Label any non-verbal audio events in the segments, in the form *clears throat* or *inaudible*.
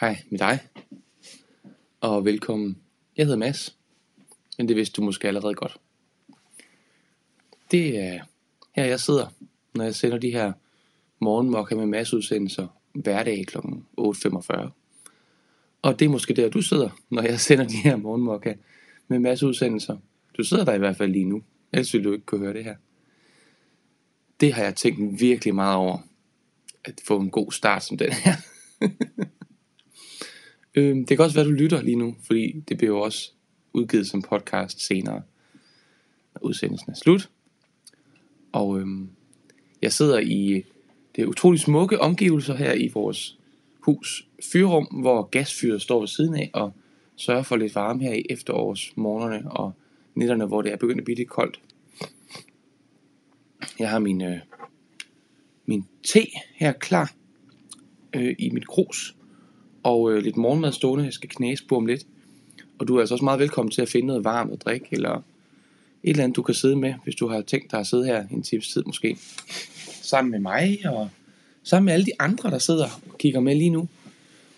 Hej med dig, og velkommen. Jeg hedder Mads, men det vidste du måske allerede godt. Det er her, jeg sidder, når jeg sender de her morgenmokker med masseudsendelser hverdag kl. 8.45. Og det er måske der, du sidder, når jeg sender de her morgenmokker med masseudsendelser. Du sidder der i hvert fald lige nu, ellers ville du ikke kunne høre det her. Det har jeg tænkt virkelig meget over, at få en god start som den her. *laughs* øhm, det kan også være, du lytter lige nu, fordi det bliver jo også udgivet som podcast senere, når udsendelsen er slut. Og øhm, jeg sidder i øh, det utrolig smukke omgivelser her i vores hus fyrrum, hvor gasfyret står ved siden af og sørger for lidt varme her i efterårsmorgenerne og nætterne, hvor det er begyndt at blive lidt koldt. Jeg har min, øh, min te her klar øh, i mit krus, og øh, lidt morgenmad stående, jeg skal knæse på om lidt. Og du er altså også meget velkommen til at finde noget varmt at drikke, eller et eller andet, du kan sidde med, hvis du har tænkt dig at sidde her en times tid måske. Sammen med mig, og sammen med alle de andre, der sidder og kigger med lige nu,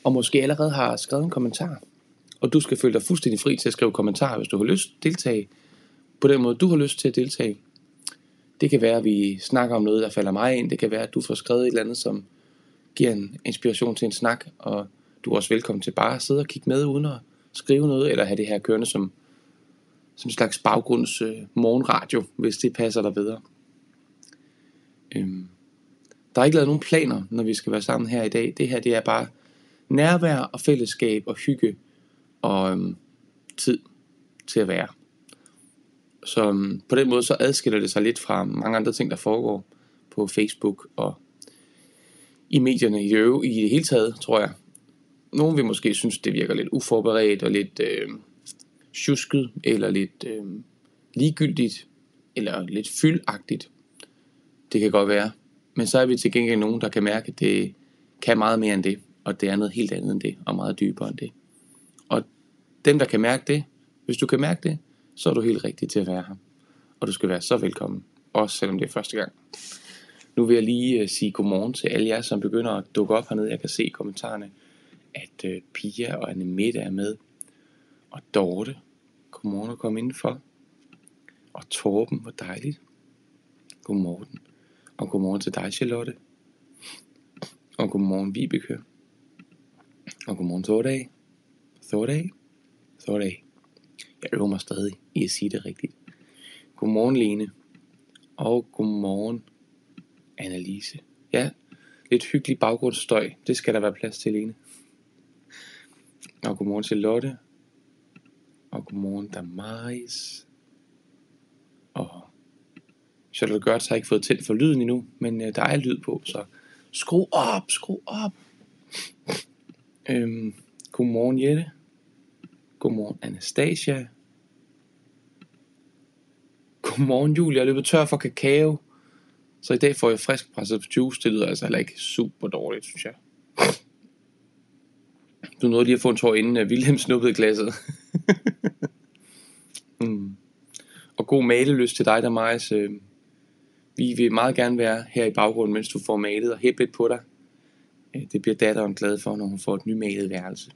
og måske allerede har skrevet en kommentar. Og du skal føle dig fuldstændig fri til at skrive kommentarer, hvis du har lyst til at deltage på den måde, du har lyst til at deltage. Det kan være, at vi snakker om noget, der falder mig ind. Det kan være, at du får skrevet et eller andet, som giver en inspiration til en snak. Og du er også velkommen til bare at sidde og kigge med, uden at skrive noget, eller have det her kørende som, som en slags baggrunds øh, morgenradio, hvis det passer dig bedre. Øhm, der er ikke lavet nogen planer, når vi skal være sammen her i dag. Det her, det er bare nærvær og fællesskab og hygge og øhm, tid til at være. Så øhm, på den måde så adskiller det sig lidt fra mange andre ting, der foregår på Facebook og i medierne i det, i det hele taget, tror jeg nogen vil måske synes, det virker lidt uforberedt og lidt øh, tjusket, eller lidt øh, ligegyldigt, eller lidt fyldagtigt. Det kan godt være. Men så er vi til gengæld nogen, der kan mærke, at det kan meget mere end det, og det er noget helt andet end det, og meget dybere end det. Og dem, der kan mærke det, hvis du kan mærke det, så er du helt rigtig til at være her. Og du skal være så velkommen, også selvom det er første gang. Nu vil jeg lige øh, sige godmorgen til alle jer, som begynder at dukke op hernede. Jeg kan se kommentarerne, at øh, Pia og Anne Mette er med. Og Dorte, godmorgen og kom indenfor. Og Torben, hvor dejligt. Godmorgen. Og godmorgen til dig, Charlotte. Og godmorgen, Vibeke. Og godmorgen, Thordag. Thordag. Thordag. Jeg øver mig stadig i at sige det rigtigt. Godmorgen, Lene. Og godmorgen, Annelise. Ja, lidt hyggelig baggrundsstøj. Det skal der være plads til, Lene. Og godmorgen til Lotte. Og godmorgen, Damaris. Og Charlotte Gørts har ikke fået tændt for lyden endnu, men øh, der er lyd på, så skru op, skru op. Øhm, godmorgen, Jette. Godmorgen, Anastasia. Godmorgen, Julia. Jeg løbet tør for kakao. Så i dag får jeg frisk presset juice. Det lyder altså heller ikke super dårligt, synes jeg. Du nåede lige at få en tår inden uh, Wilhelm snuppede glasset. *laughs* mm. Og god malelyst til dig, der Majs. Øh, vi vil meget gerne være her i baggrunden, mens du får malet og hæppe lidt på dig. Øh, det bliver datteren glad for, når hun får et nymalet værelse.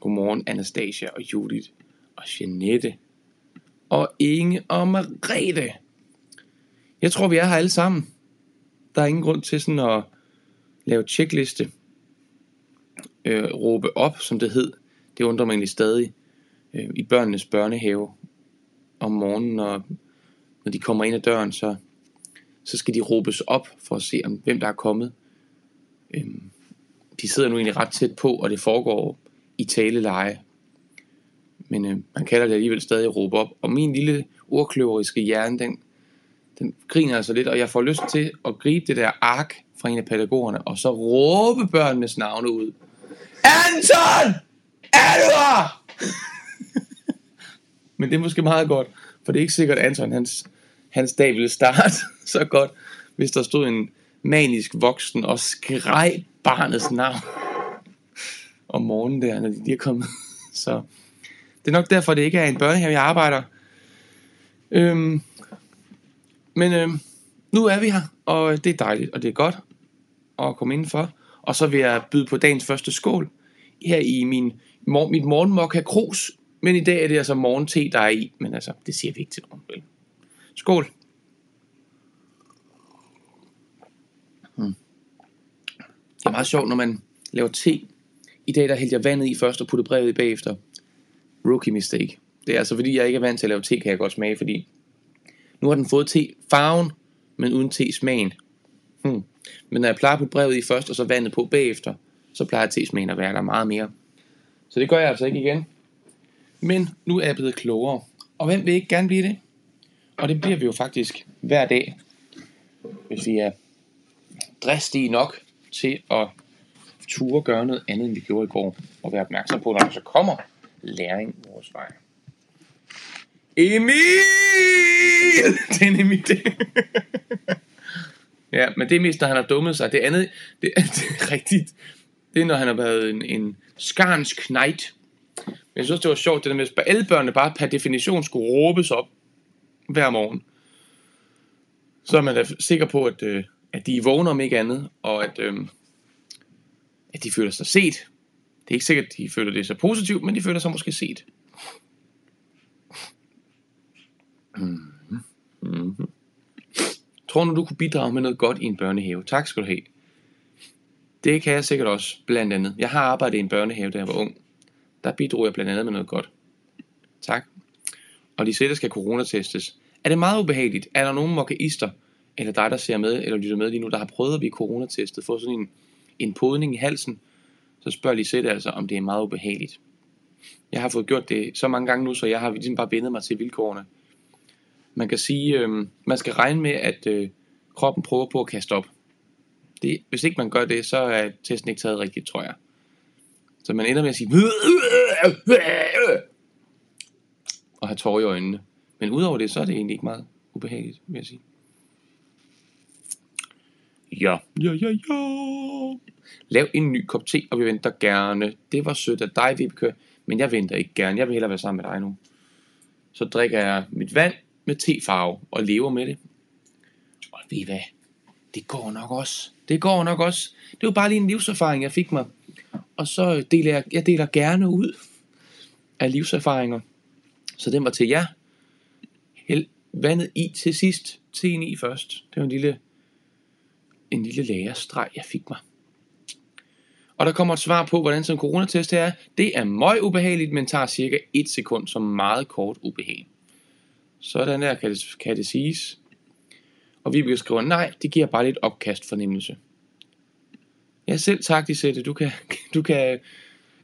Godmorgen Anastasia og Judith og Jeanette og Inge og Marete. Jeg tror, vi er her alle sammen. Der er ingen grund til sådan at lave checkliste. Øh, råbe op, som det hed. Det undrer mig egentlig stadig. Øh, I børnenes børnehave om morgenen, når, når de kommer ind ad døren, så, så skal de råbes op for at se, om hvem der er kommet. Øh, de sidder nu egentlig ret tæt på, og det foregår i taleleje. Men øh, man kalder det alligevel stadig råbe op. Og min lille ordkløveriske hjerne, den, den griner altså lidt, og jeg får lyst til at gribe det der ark fra en af pædagogerne, og så råbe børnenes navne ud. Anton! Er du her? *laughs* Men det er måske meget godt, for det er ikke sikkert, at Anton, hans, hans dag ville starte *laughs* så godt, hvis der stod en manisk voksen og skreg barnets navn *laughs* om morgenen der, når de lige er kommet. Så det er nok derfor, det ikke er en børnehave, jeg arbejder. Øhm, men øhm, nu er vi her, og det er dejligt, og det er godt at komme indenfor. Og så vil jeg byde på dagens første skål her i min, mor, mit morgenmokka krus. Men i dag er det altså morgente, der er i. Men altså, det siger vi ikke til nogen. Vel? Skål. Hmm. Det er meget sjovt, når man laver te. I dag der hældte jeg vandet i først og puttede brevet i bagefter. Rookie mistake. Det er altså fordi, jeg ikke er vant til at lave te, kan jeg godt smage, fordi nu har den fået te farven, men uden te smagen. Hmm. Men når jeg plejer at putte brevet i først, og så vandet på bagefter, så plejer te at være der meget mere. Så det gør jeg altså ikke igen. Men nu er jeg blevet klogere. Og hvem vil ikke gerne blive det? Og det bliver vi jo faktisk hver dag, hvis vi er dristige nok til at ture gøre noget andet, end vi gjorde i går. Og være opmærksom på, når der så kommer læring vores vej. Emil! *laughs* Det er nemlig det. *laughs* ja, men det er mest, når han har dummet sig. Det andet, det, *laughs* det er rigtigt. Det er, når han har været en, en skarnsk knight. Men jeg synes, det var sjovt, det der med, at alle børnene bare per definition skulle råbes op hver morgen. Så er man da sikker på, at, øh, at de vågner om ikke andet, og at, øh, at de føler sig set. Det er ikke sikkert, at de føler det så positivt, men de føler sig måske set. Mm-hmm. Mm-hmm. Tror du, du kunne bidrage med noget godt i en børnehave? Tak skal du have. Det kan jeg sikkert også, blandt andet. Jeg har arbejdet i en børnehave, da jeg var ung. Der bidrog jeg blandt andet med noget godt. Tak. Og de sætter skal coronatestes. Er det meget ubehageligt? Er der nogen mokaister, eller dig, der ser med, eller lytter med lige nu, der har prøvet at blive coronatestet, få sådan en, en podning i halsen, så spørger Lisette altså, om det er meget ubehageligt. Jeg har fået gjort det så mange gange nu, så jeg har ligesom bare vendet mig til vilkårene. Man kan sige, øh, man skal regne med, at øh, kroppen prøver på at kaste op. Det, hvis ikke man gør det, så er testen ikke taget rigtigt, tror jeg. Så man ender med at sige, og have tårer i øjnene. Men udover det, så er det egentlig ikke meget ubehageligt, vil jeg sige. Ja, ja, ja, ja. Lav en ny kop te, og vi venter gerne. Det var sødt af dig, Vibeke, men jeg venter ikke gerne. Jeg vil hellere være sammen med dig nu. Så drikker jeg mit vand med tefarve og lever med det. Og ved I hvad? Det går nok også. Det går nok også. Det var bare lige en livserfaring, jeg fik mig. Og så deler jeg, jeg deler gerne ud af livserfaringer. Så den var til jer. Hæld vandet i til sidst. Teen i først. Det var en lille, en lille lærestreg, jeg fik mig. Og der kommer et svar på, hvordan sådan en coronatest er. Det er meget ubehageligt, men tager cirka 1 sekund som meget kort ubehag. Sådan der kan det, kan det siges. Og vi skriver, nej, det giver bare lidt opkast fornemmelse. Ja, selv tak, Lisette. Du kan, *laughs* du kan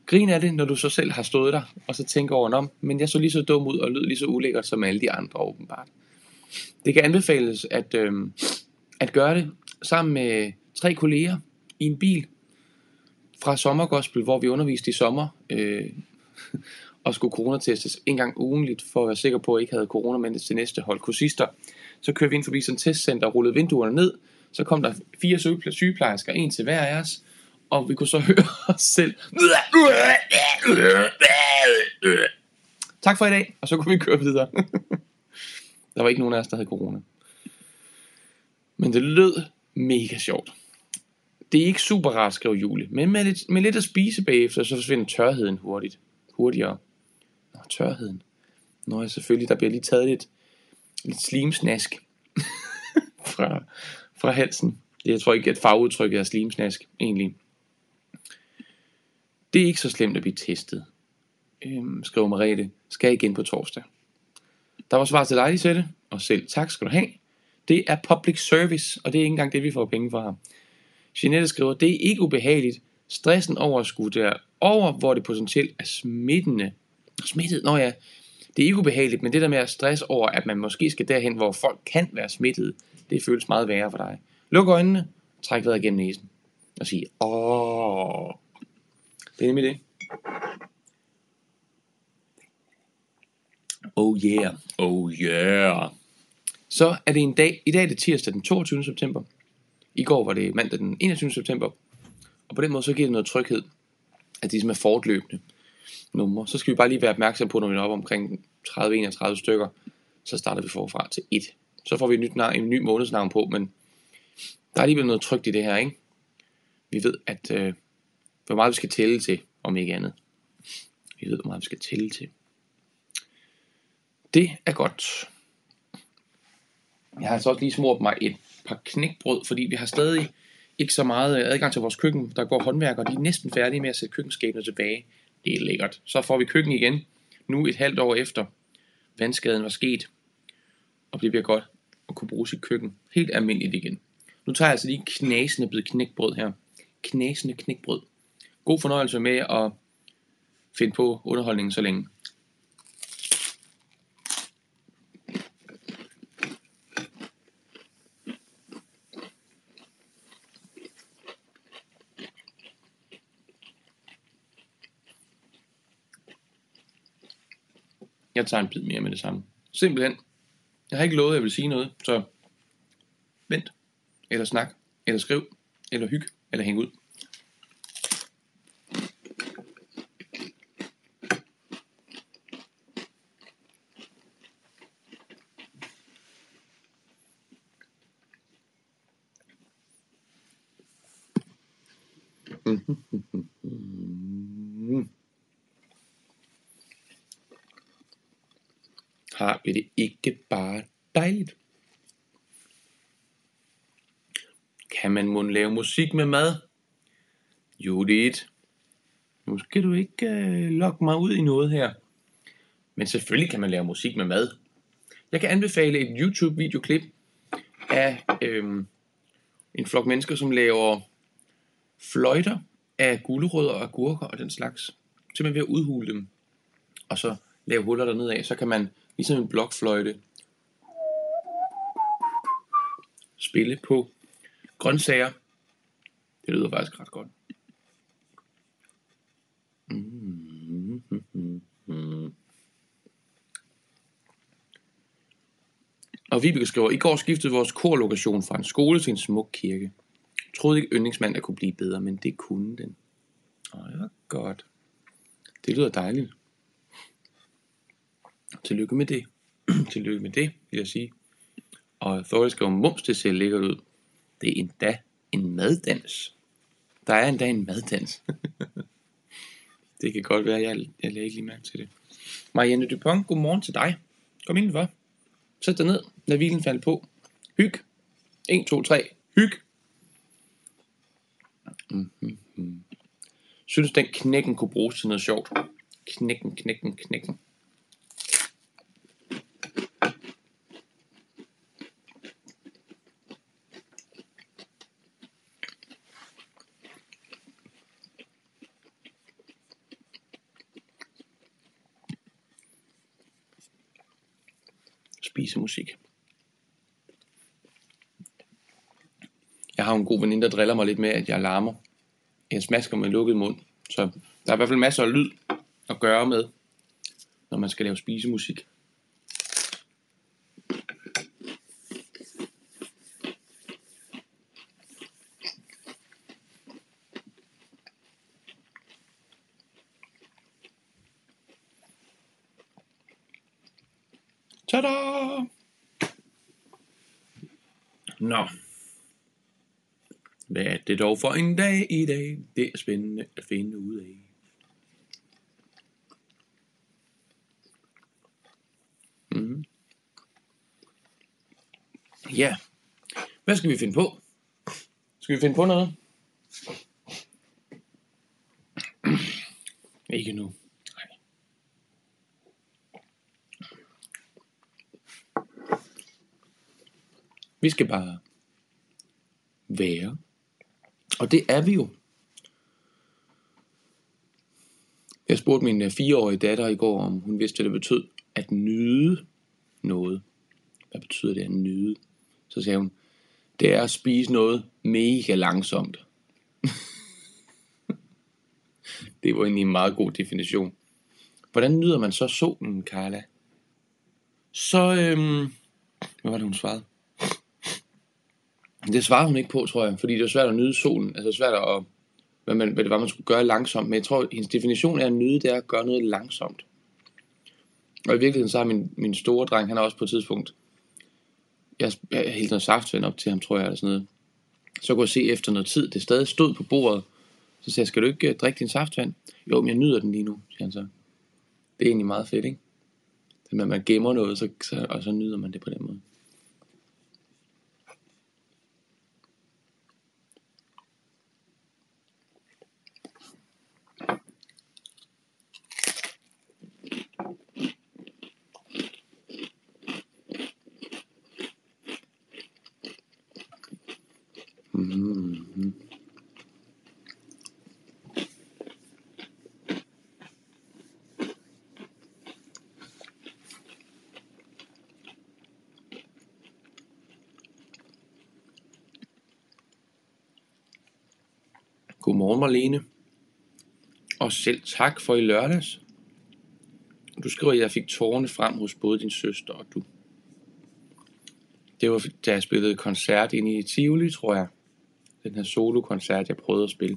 grine af det, når du så selv har stået der, og så tænker over, om, men jeg så lige så dum ud og lød lige så ulækkert som alle de andre åbenbart. Det kan anbefales at, øh, at gøre det sammen med tre kolleger i en bil fra Sommergospel, hvor vi underviste i sommer, øh, og skulle coronatestes en gang ugenligt, for at være sikker på, at jeg ikke havde corona med til næste hold kursister. Så kørte vi ind forbi sådan et testcenter og rullede vinduerne ned, så kom der fire sygeplejersker, en til hver af os, og vi kunne så *laughs* høre os selv. Tak for i dag, og så kunne vi køre videre. *laughs* der var ikke nogen af os, der havde corona. Men det lød mega sjovt. Det er ikke super rart, skrev Julie, men med lidt, med lidt at spise bagefter, så forsvinder tørheden hurtigt. Hurtigere. Tørheden. Nå, ja, selvfølgelig, der bliver lige taget lidt, lidt slimsnask *laughs* fra, fra halsen. Jeg tror ikke, at fagudtrykket er slimsnask, egentlig. Det er ikke så slemt at blive testet, øhm, skriver Marete. Skal igen på torsdag. Der var svar til dig, Lisette, og selv tak skal du have. Det er public service, og det er ikke engang det, vi får penge for her. Jeanette skriver, det er ikke ubehageligt. Stressen over at skulle der over, hvor det potentielt er smittende. Smittet? Nå ja, det er ikke ubehageligt, men det der med at stress over, at man måske skal derhen, hvor folk kan være smittet, det føles meget værre for dig. Luk øjnene, træk vejret gennem næsen, og sig, åh, det er nemlig det. Oh yeah, oh yeah. Så er det en dag, i dag er det tirsdag den 22. september. I går var det mandag den 21. september. Og på den måde så giver det noget tryghed, at de ligesom er fortløbende numre. Så skal vi bare lige være opmærksom på, når vi er oppe omkring 30-31 stykker, så starter vi forfra til 1. Så får vi et nyt navn, en ny månedsnavn på, men der er alligevel noget trygt i det her, ikke? vi ved, at øh, hvor meget vi skal tælle til, om ikke andet. Vi ved, hvor meget vi skal tælle til. Det er godt. Jeg har altså også lige smurt mig et par knækbrød, fordi vi har stadig ikke så meget øh, adgang til vores køkken. Der går håndværkere, de er næsten færdige med at sætte køkkenskabene tilbage. Det er lækkert. Så får vi køkken igen, nu et halvt år efter vandskaden var sket, og det bliver godt at kunne bruge sit køkken helt almindeligt igen. Nu tager jeg altså lige knasende bid knækbrød her. Knasende knækbrød. God fornøjelse med at finde på underholdningen så længe. Jeg tager en bid mere med det samme. Simpelthen. Jeg har ikke lovet, at jeg vil sige noget, så vent, eller snak, eller skriv, eller hyg, eller hæng ud. Har vi det ikke bare dejligt? Kan man må lave musik med mad? Judith, nu skal du ikke øh, lokke mig ud i noget her. Men selvfølgelig kan man lave musik med mad. Jeg kan anbefale et YouTube-videoklip af øh, en flok mennesker, som laver fløjter af gulerødder og agurker og den slags. Simpelthen ved at udhule dem, og så lave huller dernede af, så kan man ligesom en blokfløjte spille på grøntsager. Det lyder faktisk ret godt. Mm, mm, mm, Og Vibeke skriver, i går skiftede vores korlokation fra en skole til en smuk kirke. Troede ikke yndlingsmand at kunne blive bedre, men det kunne den. Åh, det var godt. Det lyder dejligt. Tillykke med det. *clears throat* Tillykke med det, vil jeg sige. Og Thorle skriver, mums, det ser lækkert ud. Det er endda en maddans. Der er endda en maddans. *laughs* det kan godt være, jeg, jeg lagde ikke lige mærke til det. Marianne Dupont, godmorgen til dig. Kom indenfor. Sæt dig ned, lad hvilen falde på. Hyg. 1, 2, 3. Hyg. Mm-hmm. Synes den knækken kunne bruges til noget sjovt. Knækken, knækken, knækken. Spisemusik. Jeg har en god veninde, der driller mig lidt med, at jeg larmer. Jeg smasker med lukket mund. Så der er i hvert fald masser af lyd at gøre med, når man skal lave spisemusik. Tada! Nå. Hvad er det dog for en dag i dag? Det er spændende at finde ud af. Mm. Ja. Hvad skal vi finde på? Skal vi finde på noget? Ikke nu. Nej. Vi skal bare være. Og det er vi jo. Jeg spurgte min øh, fireårige datter i går, om hun vidste, hvad det betød at nyde noget. Hvad betyder det at nyde? Så sagde hun, det er at spise noget mega langsomt. *laughs* det var egentlig en meget god definition. Hvordan nyder man så solen, Carla? Så, øhm, hvad var det, hun svarede? Det svarer hun ikke på, tror jeg, fordi det er svært at nyde solen. Altså svært at, hvad, man, hvad det var, man skulle gøre langsomt. Men jeg tror, hendes definition af at nyde, det er at gøre noget langsomt. Og i virkeligheden så har min, min store dreng, han er også på et tidspunkt, jeg, jeg hældte noget saftvand op til ham, tror jeg, eller sådan noget. Så kunne jeg se efter noget tid, det stadig stod på bordet. Så sagde jeg, skal du ikke øh, drikke din saftvand? Jo, men jeg nyder den lige nu, siger han så. Det er egentlig meget fedt, ikke? Det med, at man gemmer noget, så, så, og så nyder man det på den måde. Godmorgen Marlene. Og selv tak for i lørdags. Du skriver, at jeg fik tårerne frem hos både din søster og du. Det var da jeg spillede koncert inde i Tivoli, tror jeg. Den her solo-koncert, jeg prøvede at spille.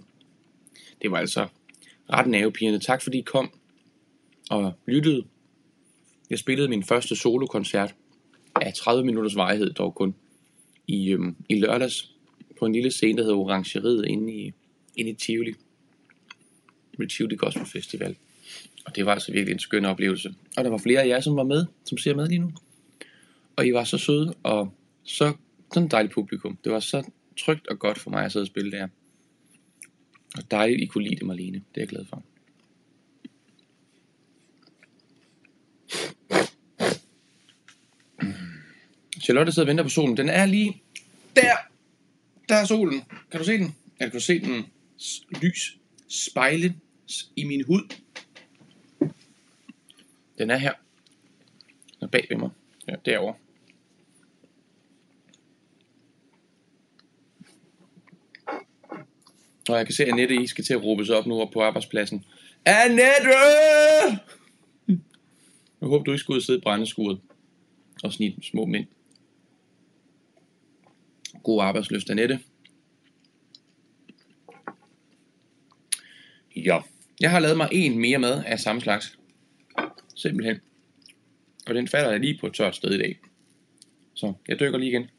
Det var altså ret nervepirrende. Tak fordi I kom og lyttede. Jeg spillede min første solo-koncert af 30 minutters varighed dog kun i, øhm, i lørdags på en lille scene, der hedder Orangeriet inde i, ind i Tivoli. Med Tivoli Gospel Festival. Og det var altså virkelig en skøn oplevelse. Og der var flere af jer, som var med, som ser med lige nu. Og I var så søde, og så sådan et dejligt publikum. Det var så trygt og godt for mig at sidde og spille der. Og dejligt, I kunne lide det, Marlene. Det er jeg glad for. Charlotte sidder og venter på solen. Den er lige der. Der er solen. Kan du se den? Ja, kan du se den lys spejle i min hud. Den er her. Den er bag ved mig. Ja, derovre. Og jeg kan se, at Annette I skal til at råbe sig op nu op på arbejdspladsen. Annette! Jeg håber, du ikke skulle ud og sidde i brændeskuret og snit små mænd. God arbejdsløst, Annette. Ja, jeg har lavet mig en mere mad af samme slags. Simpelthen. Og den falder jeg lige på et tørt sted i dag. Så jeg dykker lige igen.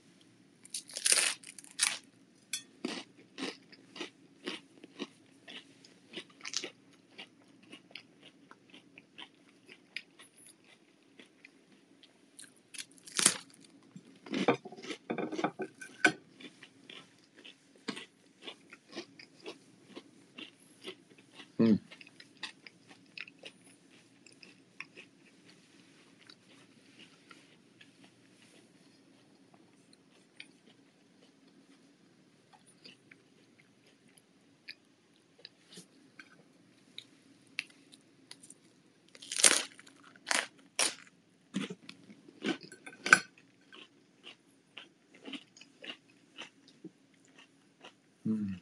Mm.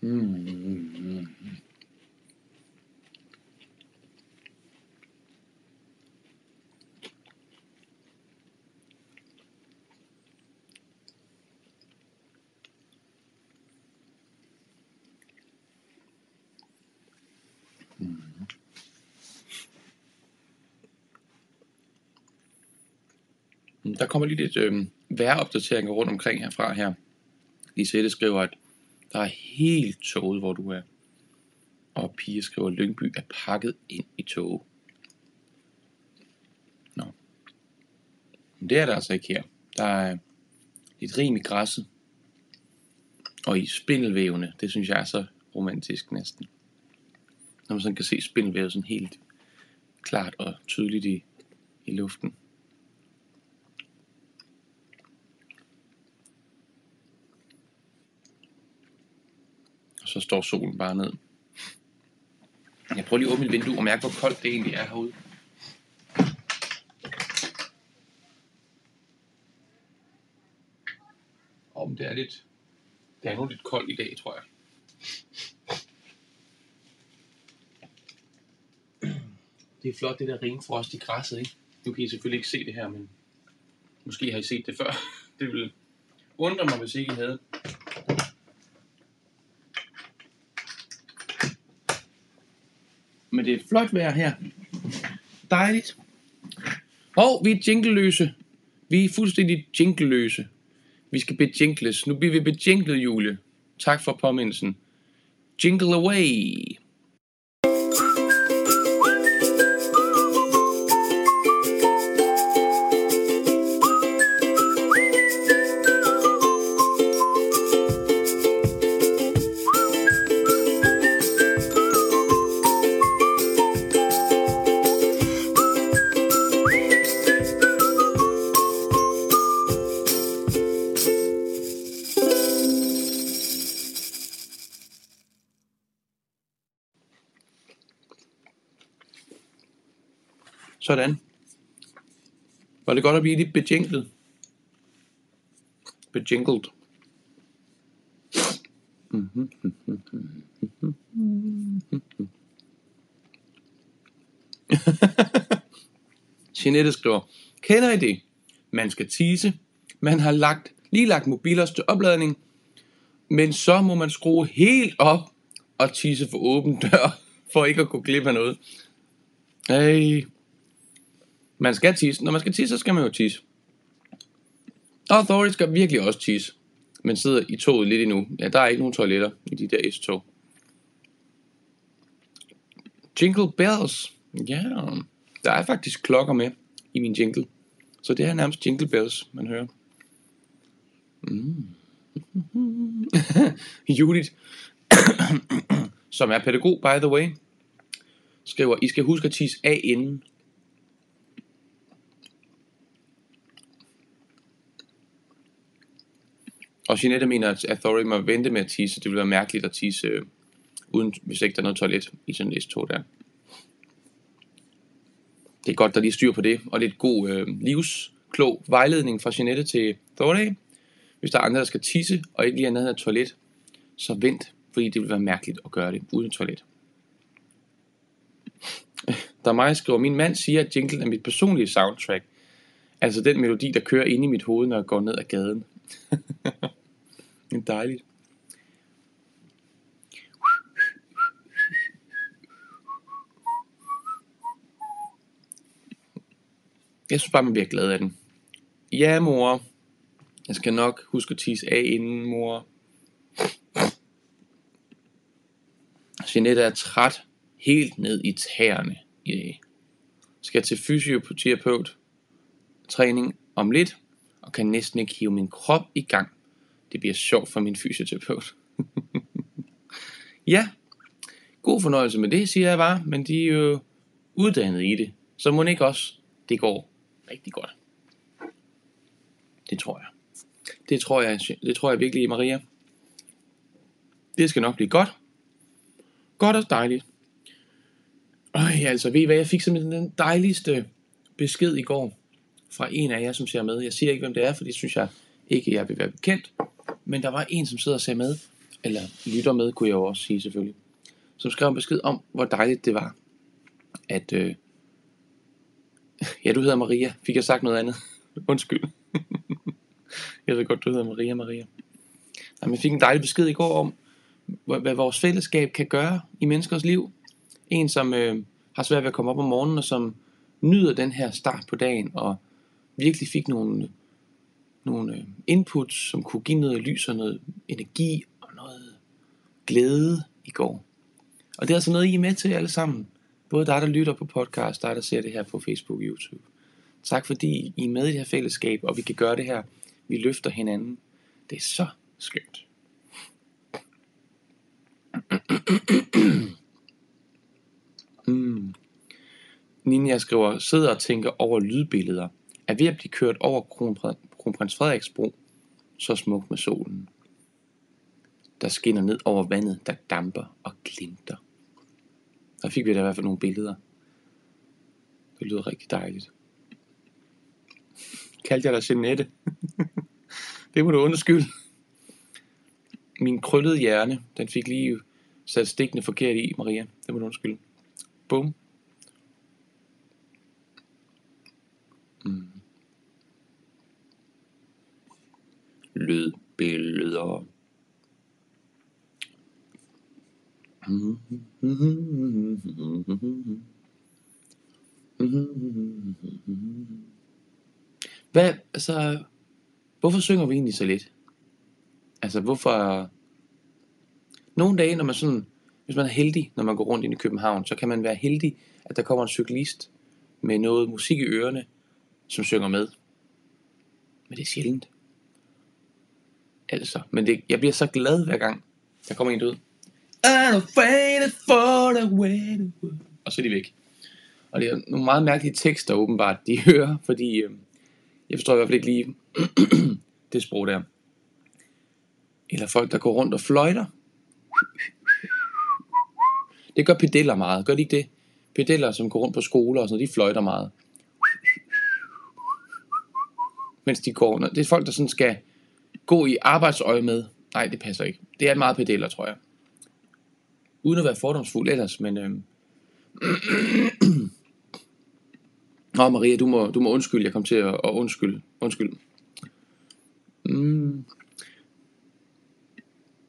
Mm. Der kommer lige lidt øh, vejropdateringer rundt omkring herfra her. Lisette skriver, at der er helt toget, hvor du er. Og Pia skriver, at Lyngby er pakket ind i toget. Nå. Men det er der altså ikke her. Der er lidt rim i græsset. Og i spindelvævene. Det synes jeg er så romantisk næsten. Når man sådan kan se spindelvævet sådan helt klart og tydeligt i, i luften. Står solen bare ned. Jeg prøver lige at åbne mit vindue og mærke, hvor koldt det egentlig er herude. Om det er lidt... Det er nu lidt koldt i dag, tror jeg. Det er flot, det der rainfrost i græsset, ikke? Nu kan I selvfølgelig ikke se det her, men måske har I set det før. *laughs* Det ville undre mig, hvis ikke I havde. Men det er flot vejr her. Dejligt. Og vi er jingleløse. Vi er fuldstændig jingleløse. Vi skal bejinkles. Nu bliver vi bejinklet, Julie. Tak for påmindelsen. Jingle away. Sådan. Var det godt at blive lidt bejinklet? Bejinklet. *laughs* Jeanette skriver, kender I det? Man skal tise. Man har lagt, lige lagt mobiler til opladning, men så må man skrue helt op og tisse for åben dør, for ikke at gå glip af noget. Hey. Man skal tisse. Når man skal tisse, så skal man jo tisse. Og Authority skal virkelig også tisse. Men sidder i toget lidt endnu. Ja, der er ikke nogen toiletter i de der S-tog. Jingle bells. Ja, der er faktisk klokker med i min jingle. Så det er nærmest jingle bells, man hører. Mm. *laughs* Judith, *coughs* som er pædagog, by the way, skriver, I skal huske at tisse af inden. Og Jeanette mener, at Authority må vente med at tisse. Det vil være mærkeligt at tisse, øh, uden, hvis ikke der er noget toilet i sådan et tog der. Det er godt, der lige styr på det, og lidt god øh, livsklog vejledning fra Jeanette til Authority. Hvis der er andre, der skal tisse, og ikke lige er nede af toilet, så vent, fordi det vil være mærkeligt at gøre det uden toilet. Der mig skriver, min mand siger, at jingle er mit personlige soundtrack. Altså den melodi, der kører ind i mit hoved, når jeg går ned ad gaden. *laughs* fucking dejligt. Jeg synes bare, man bliver glad af den. Ja, mor. Jeg skal nok huske at tisse af inden, mor. Jeanette er træt helt ned i tæerne i dag. Skal til fysioterapeut træning om lidt, og kan næsten ikke hive min krop i gang. Det bliver sjovt for min fysioterapeut. *laughs* ja, god fornøjelse med det, siger jeg bare, men de er jo uddannet i det, så må ikke også det går rigtig godt. Det tror jeg. Det tror jeg, det tror jeg virkelig, Maria. Det skal nok blive godt. Godt og dejligt. Øj, altså, ved I hvad, jeg fik simpelthen den dejligste besked i går fra en af jer, som ser med. Jeg siger ikke, hvem det er, for det synes jeg ikke, jeg vil være bekendt. Men der var en, som sidder og ser med, eller lytter med, kunne jeg jo også sige selvfølgelig, som skrev en besked om, hvor dejligt det var, at, øh, *laughs* ja, du hedder Maria. Fik jeg sagt noget andet? *laughs* Undskyld. *laughs* jeg ved godt, du hedder Maria Maria. Jamen, jeg fik en dejlig besked i går om, hvad vores fællesskab kan gøre i menneskers liv. En, som øh, har svært ved at komme op om morgenen, og som nyder den her start på dagen, og virkelig fik nogle, nogle øh, inputs, som kunne give noget lys og noget energi og noget glæde i går. Og det er altså noget, I er med til alle sammen. Både dig, der lytter på podcast, dig, der ser det her på Facebook og YouTube. Tak fordi I er med i det her fællesskab, og vi kan gøre det her. Vi løfter hinanden. Det er så skønt. mm. Ninja skriver, sidder og tænker over lydbilleder. Er ved at blive kørt over kronprins Frederiks bro, så smukt med solen. Der skinner ned over vandet, der damper og glimter. Der fik vi da i hvert fald nogle billeder. Det lyder rigtig dejligt. Kaldte jeg dig Jeanette? *laughs* det må du undskylde. Min krøllede hjerne, den fik lige sat stikkene forkert i, Maria. Det må du undskylde. Bum. Mm. Lydbilleder. Hvad, altså, Hvorfor synger vi egentlig så lidt? Altså, hvorfor... Nogle dage, når man sådan... Hvis man er heldig, når man går rundt ind i København, så kan man være heldig, at der kommer en cyklist med noget musik i ørerne, som synger med. Men det er sjældent. Altså, men det, jeg bliver så glad hver gang, der kommer en ud. I'm afraid for the way. Og så er de væk. Og det er nogle meget mærkelige tekster åbenbart, de *laughs* hører, fordi øh, jeg forstår i hvert fald ikke lige *clears throat* det sprog der. Eller folk, der går rundt og fløjter. Det gør pedeller meget, gør de ikke det? Pedeller, som går rundt på skoler og sådan noget, de fløjter meget. Mens de går rundt. Det er folk, der sådan skal gå i arbejdsøje med. Nej, det passer ikke. Det er meget pedeller, tror jeg. Uden at være fordomsfuld ellers, men... Øh... *clears throat* Nå, Maria, du må, du må undskylde, jeg kom til at, at undskylde. Undskyld. Mm.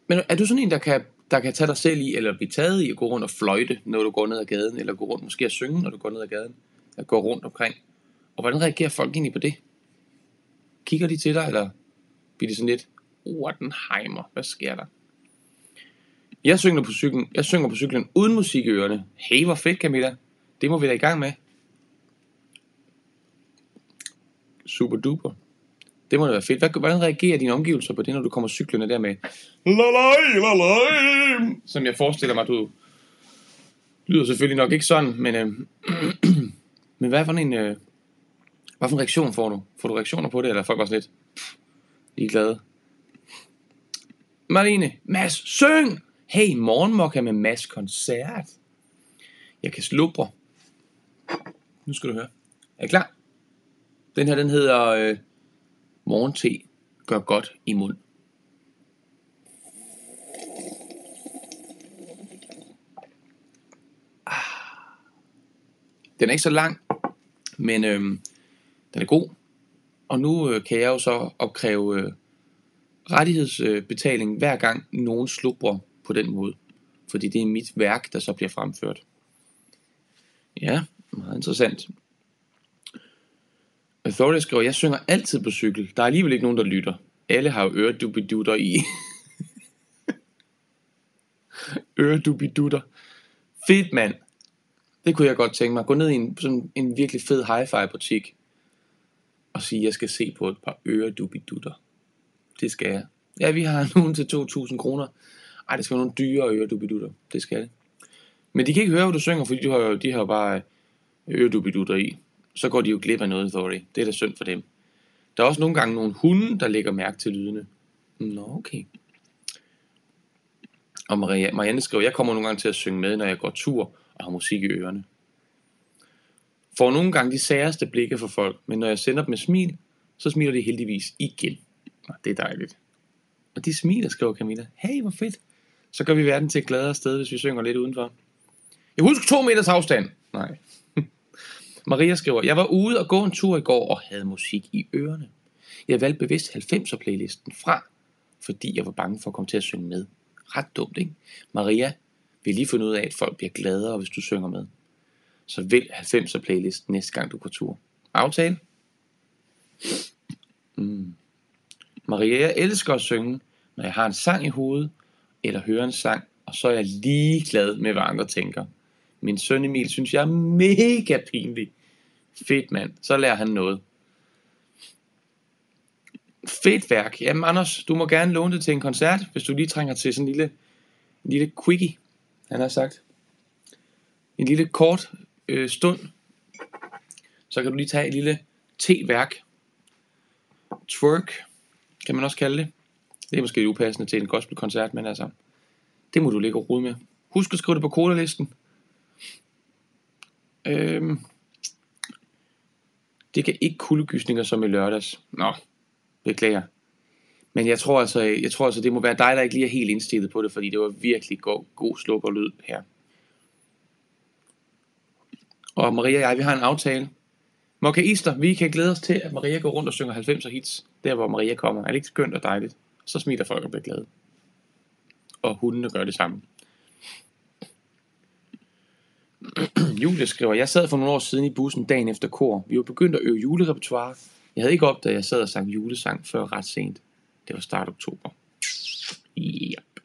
Men er du sådan en, der kan, der kan tage dig selv i, eller blive taget i at gå rundt og fløjte, når du går ned ad gaden, eller gå rundt måske og synge, når du går ned ad gaden, at gå rundt omkring? Og hvordan reagerer folk egentlig på det? Kigger de til dig, eller bliver de sådan lidt, Wattenheimer, hvad sker der? Jeg synger på cyklen, jeg synger på cyklen uden musik i ørerne. Hey, hvor fedt, Camilla. Det må vi da i gang med. Super duper. Det må da være fedt. Hvad, hvordan reagerer dine omgivelser på det, når du kommer cyklerne der med lalai, lalai, som jeg forestiller mig, du lyder selvfølgelig nok ikke sådan, men, øh, *clears throat* men hvad for en, øh, hvad for en reaktion får du? Får du reaktioner på det, eller er folk også lidt ligeglade? Marlene, Mads, syng! Hey, morgenmokka med Mads koncert. Jeg kan slubre. Nu skal du høre. Er I klar? Den her, den hedder øh, Morgente gør godt i mund. Ah. Den er ikke så lang, men øh, den er god. Og nu øh, kan jeg jo så opkræve øh, rettighedsbetaling hver gang nogen slubrer på den måde. Fordi det er mit værk, der så bliver fremført. Ja, meget interessant. Authority skriver, jeg synger altid på cykel. Der er alligevel ikke nogen, der lytter. Alle har jo øredubidutter i. *laughs* øredubidutter. Fedt, mand. Det kunne jeg godt tænke mig. Gå ned i en, sådan en virkelig fed hi-fi butik og sige, at jeg skal se på et par øredubidutter. Det skal jeg. Ja, vi har *laughs* nogen til 2.000 kroner. Ej, det skal være nogle dyre øredubidutter. Det skal det. Men de kan ikke høre, hvad du synger, fordi de har, jo, de har bare øh, øredubidutter i så går de jo glip af noget authority. Det er da synd for dem. Der er også nogle gange nogle hunde, der lægger mærke til lydene. Nå, okay. Og Maria, Marianne skriver, jeg kommer nogle gange til at synge med, når jeg går tur og har musik i ørerne. Får nogle gange de særeste blikke fra folk, men når jeg sender dem med smil, så smiler de heldigvis igen. Og det er dejligt. Og de smiler, skriver Camilla. Hey, hvor fedt. Så gør vi verden til et gladere sted, hvis vi synger lidt udenfor. Jeg husker to meters afstand. Nej. *laughs* Maria skriver, jeg var ude og gå en tur i går og havde musik i ørerne. Jeg valgte bevidst 90'er playlisten fra, fordi jeg var bange for at komme til at synge med. Ret dumt, ikke? Maria vi lige fundet ud af, at folk bliver gladere, hvis du synger med. Så vælg 90'er playlist næste gang du går tur. Aftale? Mm. Maria, jeg elsker at synge, når jeg har en sang i hovedet, eller hører en sang, og så er jeg lige glad med, hvad andre tænker. Min søn Emil synes, jeg er mega pinlig. Fedt mand, så lærer han noget. Fedt værk. Jamen Anders, du må gerne låne det til en koncert, hvis du lige trænger til sådan en lille, en lille quickie, han har sagt. En lille kort øh, stund. Så kan du lige tage et lille T-værk. Twerk, kan man også kalde det. Det er måske lidt upassende til en gospelkoncert, men altså, det må du ligge og rode med. Husk at skrive det på kodalisten. Øhm, det kan ikke kuldegysninger som i lørdags. Nå, beklager. Men jeg tror altså, jeg tror altså, det må være dig, der ikke lige er helt indstillet på det, fordi det var virkelig god, god slukkerlyd og lyd her. Og Maria og jeg, vi har en aftale. Mokka Easter, vi kan glæde os til, at Maria går rundt og synger 90'er hits, der hvor Maria kommer. Er det ikke skønt og dejligt? Så smiler folk og bliver glade. Og hundene gør det samme. *clears throat* Julie skriver, jeg sad for nogle år siden i bussen dagen efter kor. Vi var begyndt at øve julerepertoire. Jeg havde ikke opdaget, at jeg sad og sang julesang før ret sent. Det var start oktober. Yep.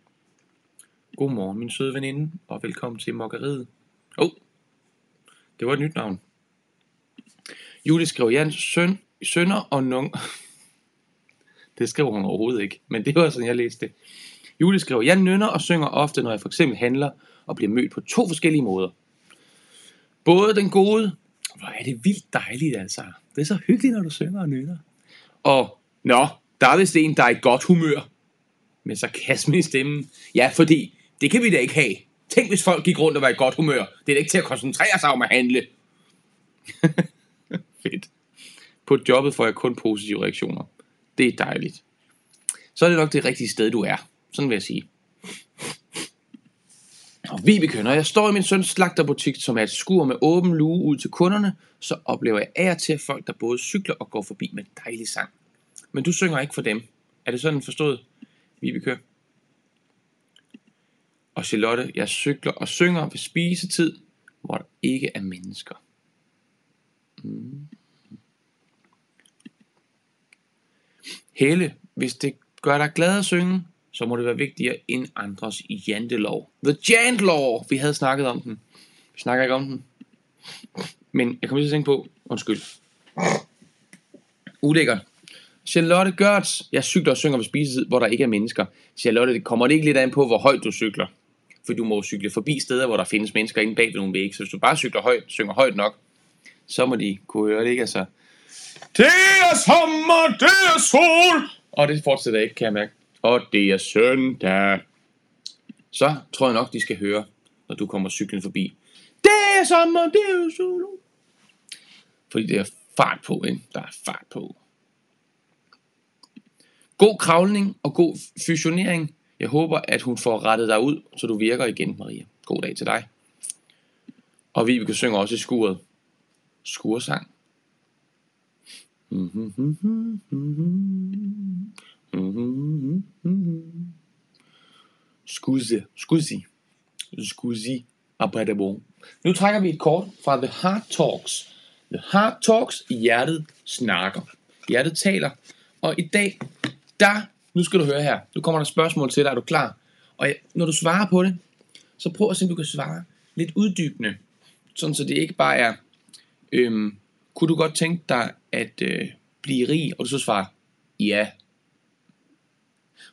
Godmorgen, min søde veninde, og velkommen til Mokkeriet. Oh, det var et nyt navn. Julie skrev Jans søn, sønner og nung. *laughs* Det skrev hun overhovedet ikke, men det var sådan, jeg læste det. Julie skrev, jeg nynner og synger ofte, når jeg for eksempel handler og bliver mødt på to forskellige måder. Både den gode, hvor er det vildt dejligt altså. Det er så hyggeligt, når du synger og nynner. Og, nå, der er vist en, der er i godt humør. Med sarkasme i stemmen. Ja, fordi det kan vi da ikke have. Tænk, hvis folk gik rundt og var i godt humør. Det er da ikke til at koncentrere sig om at handle. *laughs* Fedt. På jobbet får jeg kun positive reaktioner. Det er dejligt. Så er det nok det rigtige sted, du er. Sådan vil jeg sige. Og Vibeke, når jeg står i min søns slagterbutik, som er et skur med åben luge ud til kunderne, så oplever jeg af til folk, der både cykler og går forbi med dejlig sang. Men du synger ikke for dem. Er det sådan forstået, Vibeke? Og Charlotte, jeg cykler og synger ved spisetid, hvor der ikke er mennesker. Mm. Helle, hvis det gør dig glad at synge, så må det være vigtigere end andres jantelov. The Jantelov! Vi havde snakket om den. Vi snakker ikke om den. Men jeg kommer til at tænke på, undskyld. Ulækkert. Charlotte Gørts, jeg cykler og synger på spisetid, hvor der ikke er mennesker. Charlotte, det kommer det ikke lidt an på, hvor højt du cykler? For du må cykle forbi steder, hvor der findes mennesker inde bag ved nogle vægge. Så hvis du bare cykler højt, synger højt nok, så må de kunne høre det, ikke? Altså, det er sommer, det er sol! Og det fortsætter ikke, kan jeg mærke. Og det er søndag. Så tror jeg nok, de skal høre, når du kommer cyklen forbi. Det er sommer, det er sol. Fordi det er fart på, ikke? Der er fart på. God kravlning og god fusionering. Jeg håber, at hun får rettet dig ud, så du virker igen, Maria. God dag til dig. Og vi kan synge også i skuret. Skursang. Skuzi scusi, scusi, bon. Nu trækker vi et kort fra The Heart Talks. The Heart Talks, hjertet snakker. Hjertet taler. Og i dag, der, nu skal du høre her, nu kommer der spørgsmål til dig, er du klar? Og når du svarer på det, så prøv at se, om du kan svare lidt uddybende. Sådan så det ikke bare er, øhm, kunne du godt tænke dig at øh, blive rig, og du så svarer, ja.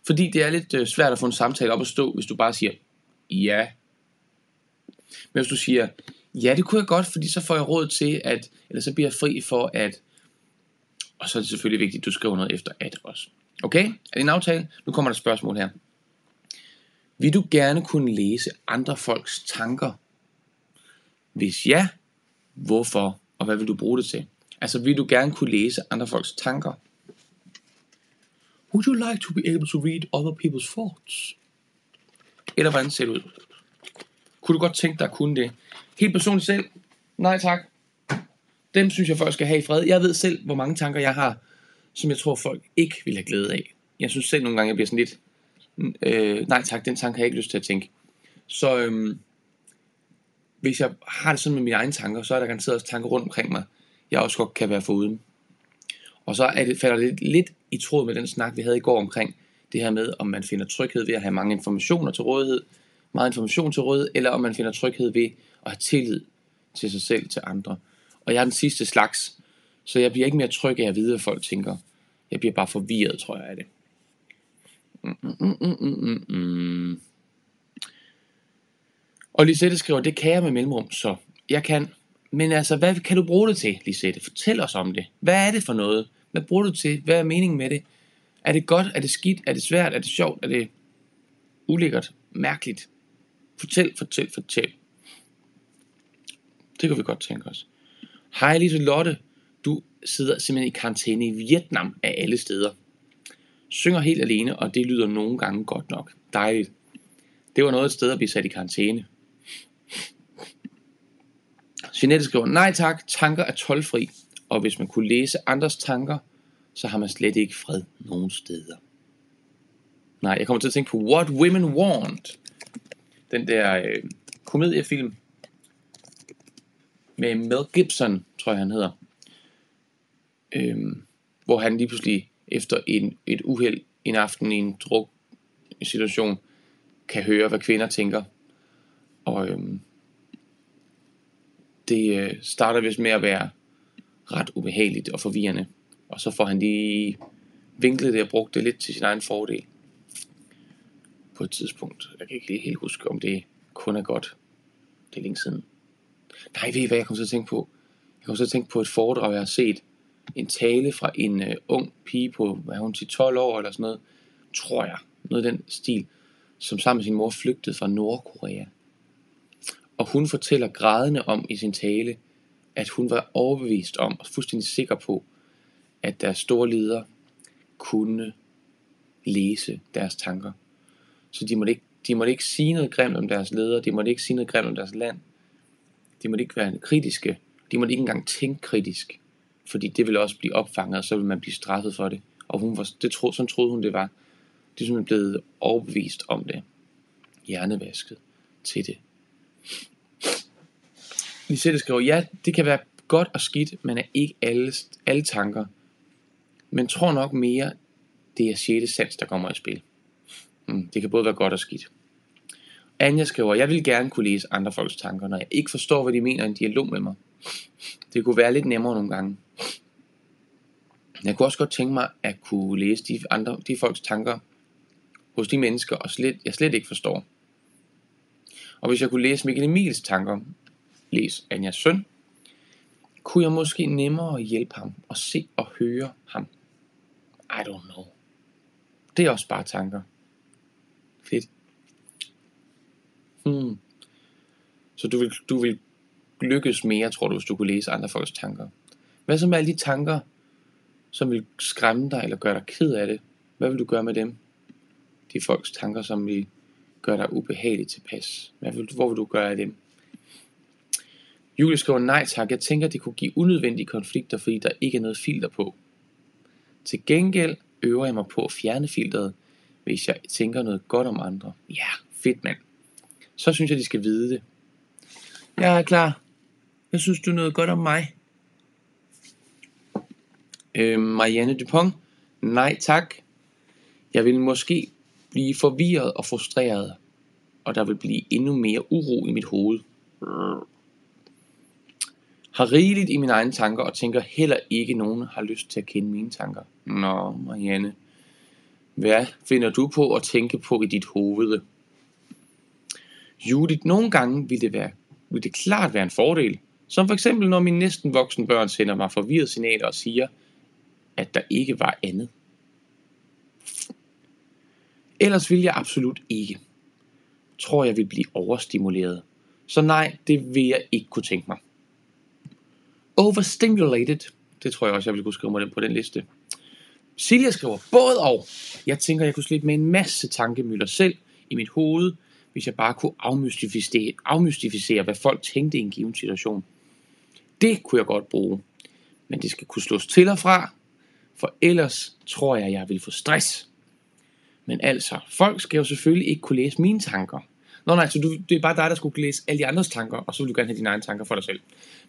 Fordi det er lidt øh, svært at få en samtale op at stå, hvis du bare siger, ja. Men hvis du siger, ja, det kunne jeg godt, fordi så får jeg råd til, at, eller så bliver jeg fri for at, og så er det selvfølgelig vigtigt, at du skriver noget efter at også. Okay? Er det en aftale? Nu kommer der et spørgsmål her. Vil du gerne kunne læse andre folks tanker? Hvis ja, hvorfor? Og hvad vil du bruge det til? Altså vil du gerne kunne læse andre folks tanker? Would you like to be able to read other people's thoughts? Eller hvordan ser det ud? Kunne du godt tænke dig at kunne det? Helt personligt selv? Nej tak. Dem synes jeg folk skal have i fred. Jeg ved selv, hvor mange tanker jeg har, som jeg tror folk ikke vil have glæde af. Jeg synes selv nogle gange, jeg bliver sådan lidt, øh, nej tak, den tanke har jeg ikke lyst til at tænke. Så øhm, hvis jeg har det sådan med mine egne tanker, så er der garanteret også tanker rundt omkring mig, jeg også godt kan være foruden. Og så er det, falder det lidt, lidt i tråd med den snak, vi havde i går omkring det her med, om man finder tryghed ved at have mange informationer til rådighed, meget information til rådighed, eller om man finder tryghed ved at have tillid til sig selv, til andre. Og jeg er den sidste slags, så jeg bliver ikke mere tryg af at vide, hvad folk tænker. Jeg bliver bare forvirret, tror jeg, af det. Mm, mm, mm, mm, mm. mm. Og Lisette skriver, det kan jeg med mellemrum, så jeg kan. Men altså, hvad kan du bruge det til, Lisette? Fortæl os om det. Hvad er det for noget? Hvad bruger du til? Hvad er meningen med det? Er det godt? Er det skidt? Er det svært? Er det sjovt? Er det ulækkert? Mærkeligt? Fortæl, fortæl, fortæl. Det kan vi godt tænke os. Hej Lise Lotte. Sidder simpelthen i karantæne i Vietnam af alle steder. Synger helt alene, og det lyder nogle gange godt nok. Dejligt. Det var noget et sted at blive sat i karantæne. Jeanette skriver, nej tak, tanker er tolvfri, og hvis man kunne læse andres tanker, så har man slet ikke fred nogen steder. Nej, jeg kommer til at tænke på What Women Want. Den der øh, komediefilm med Mel Gibson, tror jeg han hedder. Øhm, hvor han lige pludselig efter en, et uheld en aften i en druk situation, kan høre, hvad kvinder tænker. Og øhm, det øh, starter vist med at være ret ubehageligt og forvirrende. Og så får han lige vinklet det og brugt det lidt til sin egen fordel. På et tidspunkt. Jeg kan ikke lige helt huske, om det kun er godt. Det er længe siden. Nej, ved I hvad jeg kom til at tænke på? Jeg kom til at tænke på et foredrag, jeg har set. En tale fra en øh, ung pige på, hvad hun til 12 år eller sådan noget. Tror jeg. Noget i den stil. Som sammen med sin mor flygtede fra Nordkorea. Og hun fortæller grædende om i sin tale, at hun var overbevist om og fuldstændig sikker på, at deres store leder kunne læse deres tanker. Så de måtte ikke, de måtte ikke sige noget grimt om deres ledere, de måtte ikke sige noget grimt om deres land. De måtte ikke være kritiske, de måtte ikke engang tænke kritisk, fordi det ville også blive opfanget, og så ville man blive straffet for det. Og hun var, det tro, sådan troede hun det var. Det er simpelthen blevet overbevist om det. Hjernevasket til det. Lisette skriver, ja, det kan være godt og skidt, men er ikke alle, alle tanker. Men tror nok mere, det er 6. sans, der kommer i spil. Mm, det kan både være godt og skidt. Anja skriver, jeg vil gerne kunne læse andre folks tanker, når jeg ikke forstår, hvad de mener i en dialog med mig. Det kunne være lidt nemmere nogle gange. Jeg kunne også godt tænke mig at kunne læse de, andre, de folks tanker hos de mennesker, og slet, jeg slet ikke forstår. Og hvis jeg kunne læse Mikkel Emils tanker, læs Anjas søn, kunne jeg måske nemmere hjælpe ham og se og høre ham. I don't know. Det er også bare tanker. Fedt. Hmm. Så du vil, du vil lykkes mere, tror du, hvis du kunne læse andre folks tanker. Hvad så med alle de tanker, som vil skræmme dig eller gøre dig ked af det? Hvad vil du gøre med dem? De folks tanker, som vil gøre dig ubehageligt tilpas. Hvad vil, hvor vil du gøre af dem? Julie skriver, nej tak, jeg tænker, det kunne give unødvendige konflikter, fordi der ikke er noget filter på. Til gengæld øver jeg mig på at fjerne filteret, hvis jeg tænker noget godt om andre. Ja, fedt mand. Så synes jeg, de skal vide det. Jeg er klar. Jeg synes du noget godt om mig? Øh, Marianne Dupont. Nej tak. Jeg vil måske blive forvirret og frustreret, og der vil blive endnu mere uro i mit hoved. Har rigeligt i mine egne tanker, og tænker heller ikke, nogen har lyst til at kende mine tanker. Nå, Marianne. Hvad finder du på at tænke på i dit hoved? Judith, nogle gange vil det, være, vil det klart være en fordel. Som for eksempel, når mine næsten voksne børn sender mig forvirrede signaler og siger, at der ikke var andet. Ellers vil jeg absolut ikke. Tror jeg vil blive overstimuleret. Så nej, det vil jeg ikke kunne tænke mig. Overstimulated. Det tror jeg også, jeg vil kunne skrive mig den på den liste. Silja skriver både og. Jeg tænker, jeg kunne slippe med en masse tankemøller selv i mit hoved, hvis jeg bare kunne afmystificere, afmystificere hvad folk tænkte i en given situation. Det kunne jeg godt bruge. Men det skal kunne slås til og fra, for ellers tror jeg, jeg vil få stress. Men altså, folk skal jo selvfølgelig ikke kunne læse mine tanker. Nå nej, så du, det er bare dig, der skulle kunne læse alle de andres tanker, og så vil du gerne have dine egne tanker for dig selv.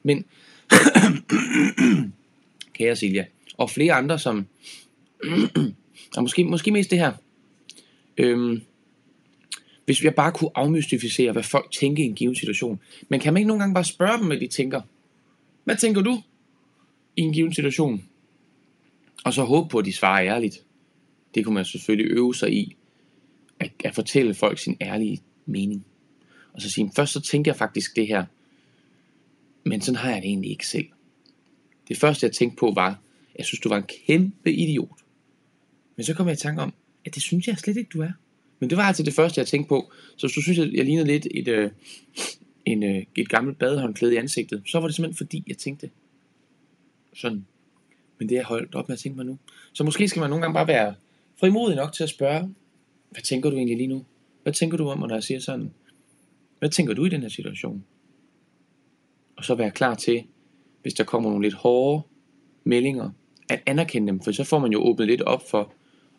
Men, *clears throat* kære Silja, og flere andre, som, *clears throat* og måske, måske mest det her, øhm, hvis jeg bare kunne afmystificere, hvad folk tænker i en given situation. Men kan man ikke nogle gange bare spørge dem, hvad de tænker? Hvad tænker du i en given situation? Og så håbe på, at de svarer ærligt. Det kunne man selvfølgelig øve sig i, at, at fortælle folk sin ærlige mening. Og så sige, først så tænker jeg faktisk det her, men sådan har jeg det egentlig ikke selv. Det første jeg tænkte på var, jeg synes du var en kæmpe idiot. Men så kom jeg i tanke om, at det synes jeg slet ikke du er. Men det var altså det første jeg tænkte på. Så hvis du synes, jeg, jeg lignede lidt et, øh, en, øh, et gammelt badehåndklæde i ansigtet, så var det simpelthen fordi, jeg tænkte sådan. Men det er holdt op med at tænke mig nu. Så måske skal man nogle gange bare være frimodig nok til at spørge, hvad tænker du egentlig lige nu? Hvad tænker du om, når jeg siger sådan? Hvad tænker du i den her situation? Og så være klar til, hvis der kommer nogle lidt hårde meldinger, at anerkende dem, for så får man jo åbnet lidt op for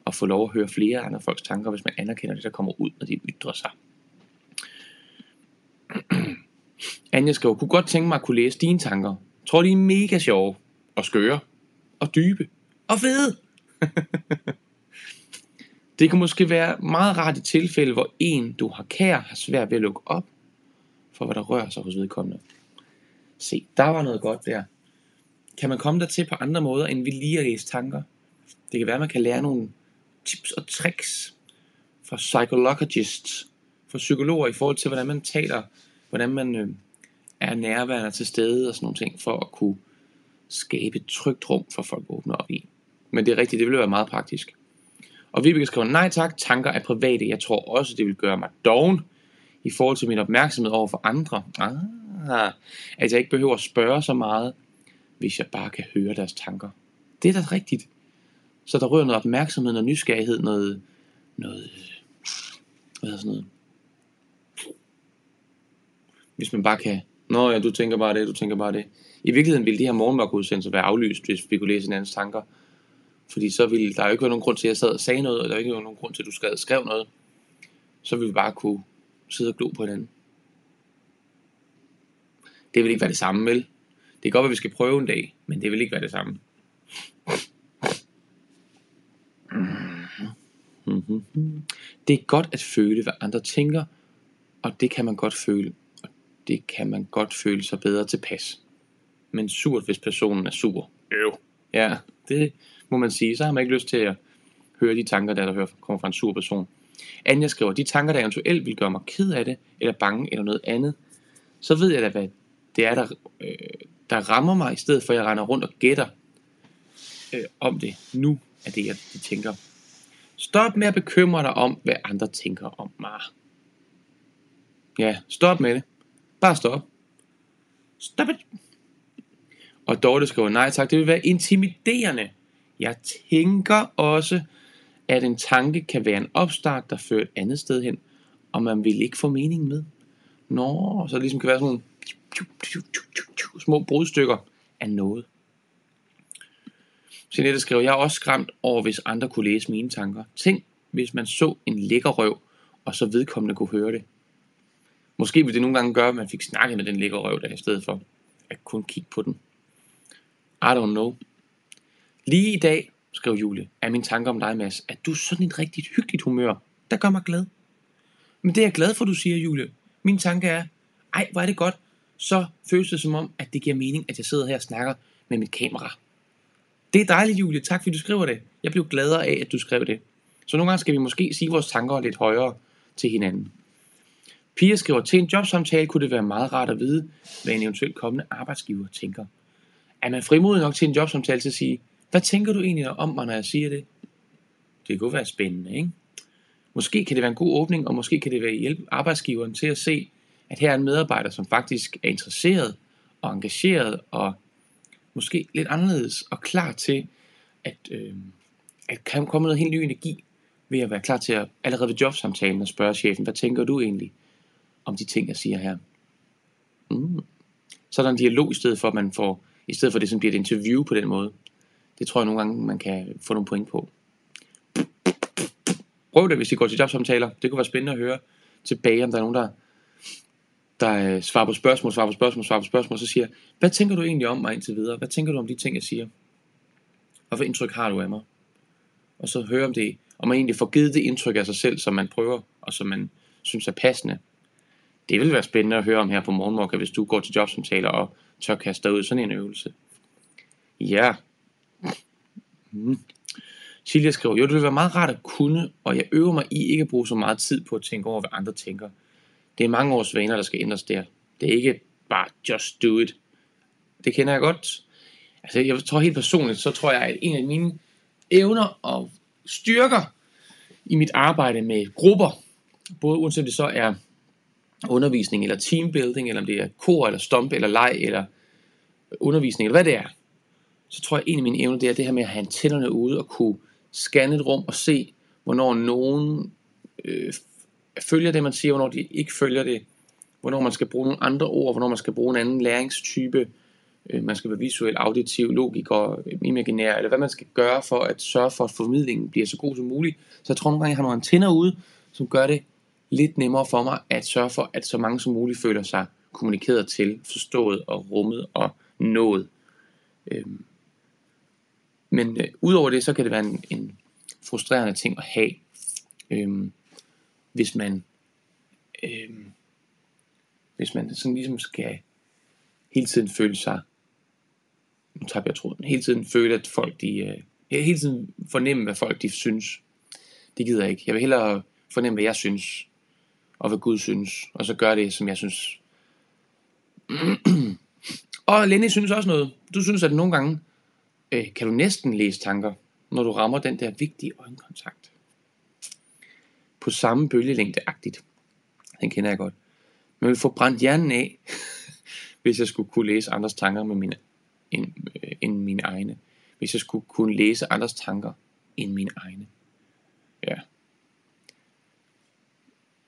at få lov at høre flere andre folks tanker, hvis man anerkender det, der kommer ud, når de ytrer sig. Anja skriver, kunne godt tænke mig at kunne læse dine tanker. Tror de er mega sjove og skøre og dybe og fede. *laughs* det kan måske være meget rart i tilfælde, hvor en, du har kær, har svært ved at lukke op for, hvad der rører sig hos vedkommende. Se, der var noget godt der. Kan man komme dertil på andre måder, end vi lige at læse tanker? Det kan være, at man kan lære nogle tips og tricks fra psychologists, fra psykologer i forhold til, hvordan man taler, hvordan man øh, er nærværende til stede og sådan nogle ting, for at kunne skabe et trygt rum for folk at åbne op i. Men det er rigtigt, det ville være meget praktisk. Og Vibeke skriver, nej tak, tanker er private. Jeg tror også, det vil gøre mig doven i forhold til min opmærksomhed over for andre. Ah, at jeg ikke behøver at spørge så meget, hvis jeg bare kan høre deres tanker. Det er da rigtigt. Så der rører noget opmærksomhed, noget nysgerrighed, noget, noget, hvad er sådan noget. Hvis man bare kan, nå ja, du tænker bare det, du tænker bare det. I virkeligheden ville de her morgenmørkudsendelser være aflyst, hvis vi kunne læse hinandens tanker. Fordi så ville der jo ikke være nogen grund til, at jeg sad og sagde noget, og der ikke være nogen grund til, at du skrev, skrev noget. Så ville vi bare kunne sidde og glo på hinanden. Det vil ikke være det samme, vel? Det kan godt være, at vi skal prøve en dag, men det vil ikke være det samme. Det er godt at føle, hvad andre tænker, og det kan man godt føle, og det kan man godt føle sig bedre tilpas. Men surt, hvis personen er sur. Øv. Ja, det må man sige. Så har man ikke lyst til at høre de tanker, der, der kommer fra en sur person. Anja skriver, de tanker, der eventuelt vil gøre mig ked af det, eller bange, eller noget andet, så ved jeg da, hvad det er, der, øh, der rammer mig, i stedet for at jeg render rundt og gætter øh, om det. Nu er det, jeg de tænker. Stop med at bekymre dig om, hvad andre tænker om mig. Ja, stop med det. Bare stop. Stop it. Og Dorte skriver, nej tak, det vil være intimiderende. Jeg tænker også, at en tanke kan være en opstart, der fører et andet sted hen, og man vil ikke få mening med. Nå, så det ligesom kan være sådan nogle små brudstykker af noget. Jeanette skriver, jeg er også skræmt over, hvis andre kunne læse mine tanker. Tænk, hvis man så en lækker røv, og så vedkommende kunne høre det. Måske ville det nogle gange gøre, at man fik snakket med den lækker røv der, i stedet for at kun kigge på den. I don't know. Lige i dag, skrev Julie, er min tanke om dig, Mads, at du er sådan et rigtig hyggeligt humør, der gør mig glad. Men det er jeg glad for, du siger, Julie. Min tanke er, ej, hvor er det godt. Så føles det som om, at det giver mening, at jeg sidder her og snakker med mit kamera. Det er dejligt, Julie. Tak, fordi du skriver det. Jeg blev gladere af, at du skrev det. Så nogle gange skal vi måske sige vores tanker lidt højere til hinanden. Pia skriver, til en jobsamtale kunne det være meget rart at vide, hvad en eventuelt kommende arbejdsgiver tænker. Er man frimodig nok til en jobsamtale til at sige, hvad tænker du egentlig om mig, når jeg siger det? Det kunne være spændende, ikke? Måske kan det være en god åbning, og måske kan det være hjælp arbejdsgiveren til at se, at her er en medarbejder, som faktisk er interesseret og engageret og måske lidt anderledes og klar til at, øh, at kan komme noget helt ny energi ved at være klar til at allerede ved jobsamtalen og spørge chefen, hvad tænker du egentlig om de ting, jeg siger her? Mm. Så er der en dialog i stedet for, at man får, i stedet for det, som bliver et interview på den måde. Det tror jeg nogle gange, man kan få nogle point på. Prøv det, hvis I går til jobsamtaler. Det kunne være spændende at høre tilbage, om der er nogen, der, der øh, svarer på spørgsmål, svarer på spørgsmål, svarer på spørgsmål, så siger, hvad tænker du egentlig om mig indtil videre? Hvad tænker du om de ting, jeg siger? Og hvad indtryk har du af mig? Og så høre om det, om man egentlig får givet det indtryk af sig selv, som man prøver, og som man synes er passende. Det vil være spændende at høre om her på Morgenmorgen, hvis du går til jobsamtaler og tør kaste dig ud sådan en øvelse. Ja, Mm. Silja skriver, jo det vil være meget rart at kunne, og jeg øver mig i ikke at bruge så meget tid på at tænke over, hvad andre tænker. Det er mange års vaner, der skal ændres der. Det er ikke bare just do it. Det kender jeg godt. Altså, jeg tror helt personligt, så tror jeg, at en af mine evner og styrker i mit arbejde med grupper, både uanset det så er undervisning eller teambuilding, eller om det er kor eller stomp eller leg eller undervisning, eller hvad det er, så tror jeg, at en af mine evner, det er det her med at have antennerne ude og kunne scanne et rum og se, hvornår nogen øh, følger det, man siger, hvornår de ikke følger det, hvornår man skal bruge nogle andre ord, hvornår man skal bruge en anden læringstype, øh, man skal være visuel, auditiv, logik og øh, imaginær, eller hvad man skal gøre for at sørge for, at formidlingen bliver så god som muligt. Så jeg tror nogle gange, jeg har nogle antenner ude, som gør det lidt nemmere for mig at sørge for, at så mange som muligt føler sig kommunikeret til, forstået og rummet og nået. Øhm, Men øh, udover det, så kan det være en, en frustrerende ting at have, øhm, hvis man øhm, hvis man sådan ligesom skal hele tiden føle sig nu tager jeg tråden, hele tiden føle, at folk de, øh, hele tiden fornemme, hvad folk de synes. Det gider jeg ikke. Jeg vil hellere fornemme, hvad jeg synes, og hvad Gud synes, og så gør det, som jeg synes. *clears throat* og Lenny synes også noget. Du synes, at nogle gange øh, kan du næsten læse tanker, når du rammer den der vigtige øjenkontakt. På samme bølgelængde-agtigt. Den kender jeg godt. Men jeg vil få brændt hjernen af, *laughs* hvis jeg skulle kunne læse andres tanker med mine, end, øh, end mine egne. Hvis jeg skulle kunne læse andres tanker end mine egne. Ja.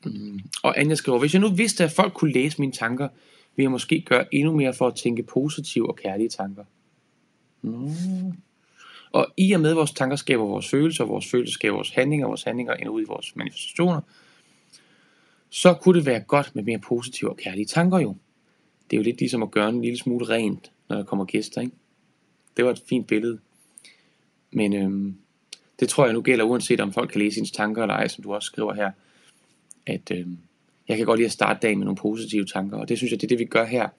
Mm. Og Anja skriver, hvis jeg nu vidste, at folk kunne læse mine tanker, ville jeg måske gøre endnu mere for at tænke positive og kærlige tanker. Mm. Og i og med at vores tanker skaber vores følelser, og vores følelser skaber vores handlinger, og vores handlinger ender ud i vores manifestationer, så kunne det være godt med mere positive og kærlige tanker jo. Det er jo lidt ligesom at gøre en lille smule rent, når der kommer gæster, ikke? Det var et fint billede. Men øhm, det tror jeg nu gælder, uanset om folk kan læse ens tanker eller ej, som du også skriver her. At øh, jeg kan godt lide at starte dagen med nogle positive tanker, og det synes jeg, det er det, vi gør her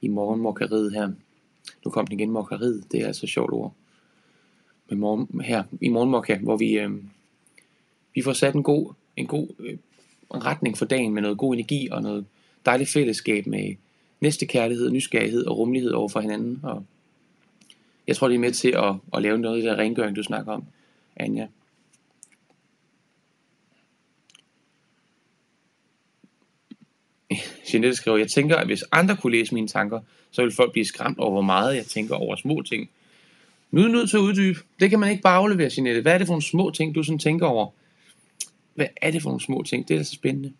i morgenmokkeriet her. Nu kom den igen, mokkeriet, det er altså et sjovt ord. Men morgen, her i morgenmokka, hvor vi, øh, vi får sat en god, en god øh, retning for dagen med noget god energi og noget dejligt fællesskab med næste kærlighed, nysgerrighed og rummelighed over for hinanden. Og jeg tror, det er med til at, at lave noget af det der rengøring, du snakker om, Anja. Jeanette skriver, jeg tænker, at hvis andre kunne læse mine tanker, så ville folk blive skræmt over, hvor meget jeg tænker over små ting. Nu er du nødt til at uddybe. Det kan man ikke bare aflevere, Jeanette. Hvad er det for nogle små ting, du sådan tænker over? Hvad er det for nogle små ting? Det er da så spændende.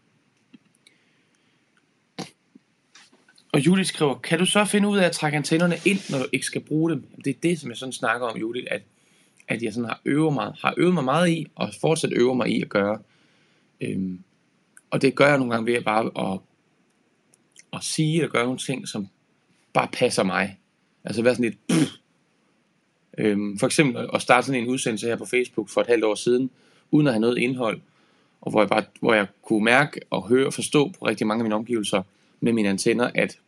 Og Judith skriver, kan du så finde ud af at trække antennerne ind, når du ikke skal bruge dem? Det er det, som jeg sådan snakker om, Judith, at, at jeg sådan har øvet mig, har øvet mig meget i, og fortsat øver mig i at gøre. Øhm, og det gør jeg nogle gange ved at bare at, at sige og gøre nogle ting, som bare passer mig. Altså være sådan lidt... Pff. Øhm, for eksempel at starte sådan en udsendelse her på Facebook for et halvt år siden, uden at have noget indhold, og hvor jeg, bare, hvor jeg kunne mærke og høre og forstå på rigtig mange af mine omgivelser, med mine antenner, at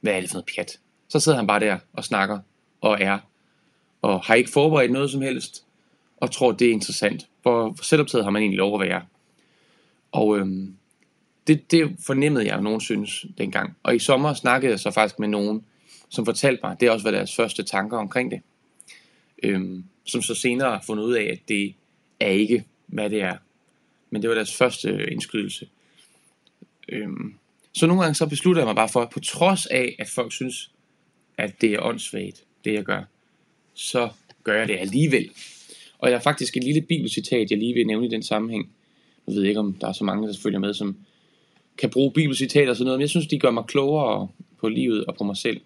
hvad er det for noget pjat? Så sidder han bare der og snakker og er, og har ikke forberedt noget som helst, og tror, det er interessant. Hvor selvoptaget har man egentlig lov at være. Og øhm, det, det fornemmede jeg, at nogen synes dengang. Og i sommer snakkede jeg så faktisk med nogen, som fortalte mig, det er også var deres første tanker omkring det. Øhm, som så senere har fundet ud af, at det er ikke, hvad det er. Men det var deres første indskydelse. Øhm, så nogle gange så beslutter jeg mig bare for, at på trods af, at folk synes, at det er åndssvagt, det jeg gør, så gør jeg det alligevel. Og jeg har faktisk et lille bibelcitat, jeg lige vil nævne i den sammenhæng. Jeg ved ikke, om der er så mange, der følger med, som kan bruge bibelcitater og sådan noget, men jeg synes, de gør mig klogere på livet og på mig selv.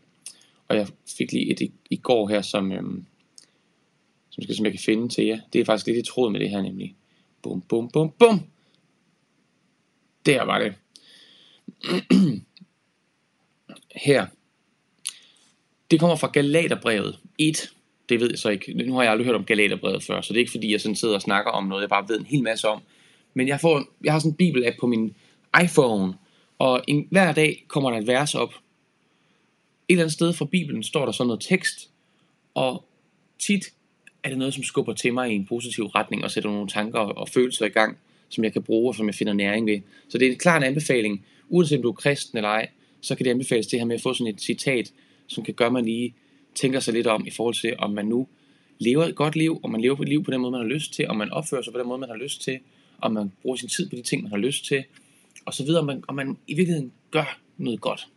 Og jeg fik lige et i, i går her, som, øhm, som, skal, som jeg kan finde til jer. Det er faktisk lidt i tråd med det her nemlig. Bum, bum, bum, bum. Der var det. *clears throat* her. Det kommer fra Galaterbrevet 1. Det ved jeg så ikke. Nu har jeg aldrig hørt om Galaterbrevet før, så det er ikke fordi, jeg sådan sidder og snakker om noget, jeg bare ved en hel masse om. Men jeg, får, jeg har sådan en bibel-app på min iPhone, og en, hver dag kommer der et vers op. Et eller andet sted fra Bibelen står der sådan noget tekst, og tit er det noget, som skubber til mig i en positiv retning, og sætter nogle tanker og følelser i gang, som jeg kan bruge, og som jeg finder næring ved. Så det er en klar anbefaling uanset om du er kristen eller ej, så kan det anbefales det her med at få sådan et citat, som kan gøre, at man lige tænker sig lidt om i forhold til, om man nu lever et godt liv, om man lever et liv på den måde, man har lyst til, om man opfører sig på den måde, man har lyst til, om man bruger sin tid på de ting, man har lyst til, og så videre, om man, om man i virkeligheden gør noget godt.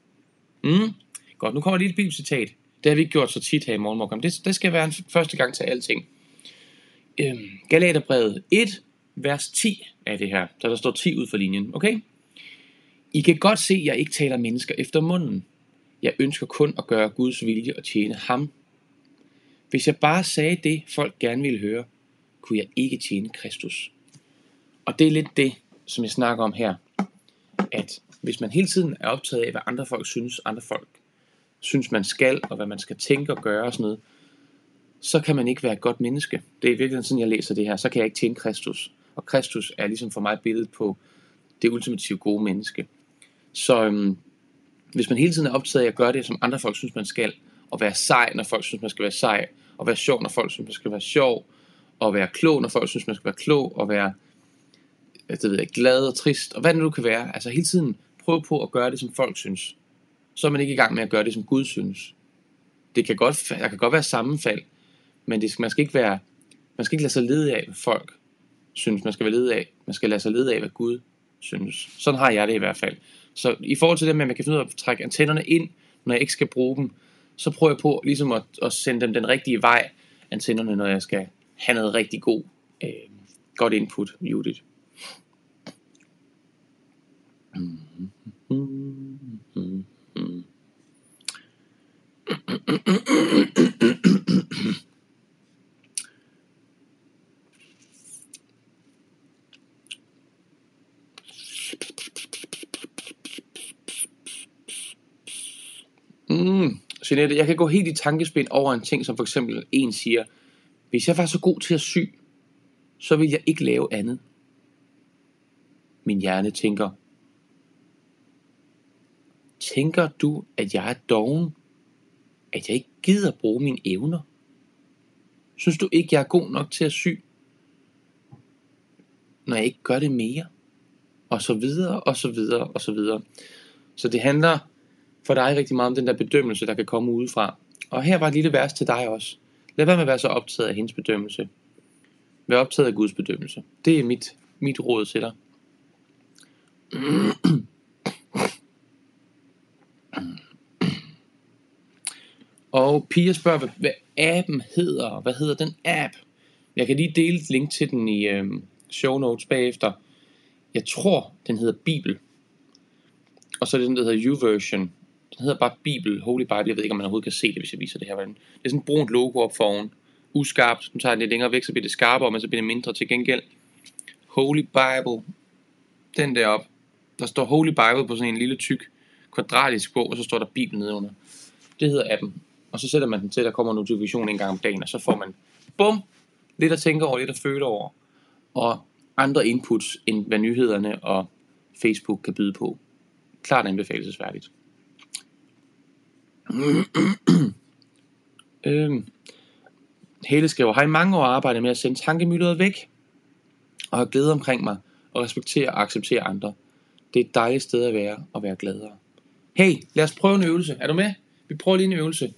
Mm. Godt, nu kommer et lille bibelcitat. Det har vi ikke gjort så tit her i morgen, Det, det skal være en første gang til alting. Øhm, Galaterbrevet 1, vers 10 er det her. Så der står 10 ud for linjen, okay? I kan godt se, at jeg ikke taler mennesker efter munden. Jeg ønsker kun at gøre Guds vilje og tjene ham. Hvis jeg bare sagde det, folk gerne ville høre, kunne jeg ikke tjene Kristus. Og det er lidt det, som jeg snakker om her. At hvis man hele tiden er optaget af, hvad andre folk synes, andre folk synes, man skal, og hvad man skal tænke og gøre og sådan noget, så kan man ikke være et godt menneske. Det er virkelig sådan, jeg læser det her. Så kan jeg ikke tjene Kristus. Og Kristus er ligesom for mig billedet på det ultimative gode menneske. Så øhm, hvis man hele tiden er optaget af at gøre det, som andre folk synes, man skal, og være sej, når folk synes, man skal være sej, og være sjov, når folk synes, man skal være sjov, og være klog, når folk synes, man skal være klog, og være Altså, det ved jeg, glad og trist, og hvad det nu kan være. Altså hele tiden prøv på at gøre det, som folk synes. Så er man ikke i gang med at gøre det, som Gud synes. Det kan godt, der kan godt være sammenfald, men det skal, man skal ikke være, man skal ikke lade sig lede af, hvad folk synes, man skal være lede af. Man skal lade sig lede af, hvad Gud synes. Sådan har jeg det i hvert fald. Så i forhold til det med, at man kan finde ud af at trække antennerne ind, når jeg ikke skal bruge dem, så prøver jeg på ligesom at, at sende dem den rigtige vej, antennerne, når jeg skal have noget rigtig god, øh, godt input, Judith. Mm, Jeanette, jeg kan gå helt i tankespind over en ting, som for eksempel en siger, hvis jeg var så god til at sy, så vil jeg ikke lave andet. Min hjerne tænker, tænker du, at jeg er doven? At jeg ikke gider bruge mine evner? Synes du ikke, jeg er god nok til at sy? Når jeg ikke gør det mere? Og så videre, og så videre, og så videre. Så det handler for dig rigtig meget om den der bedømmelse, der kan komme udefra. Og her var et lille vers til dig også. Lad være med at være så optaget af hendes bedømmelse. Vær optaget af Guds bedømmelse. Det er mit, mit råd til dig. *clears throat* Og Pia spørger, hvad, hvad appen hedder. Hvad hedder den app? Jeg kan lige dele et link til den i øh, show notes bagefter. Jeg tror, den hedder Bibel. Og så er det den, der hedder YouVersion. Den hedder bare Bibel, Holy Bible. Jeg ved ikke, om man overhovedet kan se det, hvis jeg viser det her. Det er sådan et brunt logo op foran. Uskarpt. Nu tager den lidt længere væk, så bliver det skarpere, men så bliver det mindre til gengæld. Holy Bible. Den der op. Der står Holy Bible på sådan en lille tyk kvadratisk bog, og så står der Bibel nedenunder. Det hedder appen. Og så sætter man den til, at der kommer en notifikation en gang om dagen, og så får man, bum, lidt at tænke over, lidt at føle over, og andre inputs, end hvad nyhederne og Facebook kan byde på. Klart anbefalesværdigt. *clears throat* øhm. Hele skriver, har i mange år arbejdet med at sende tankemylderet væk, og har glæde omkring mig, og respektere og acceptere andre. Det er et dejligt sted at være, og være gladere. Hey, lad os prøve en øvelse. Er du med? Vi prøver lige en øvelse.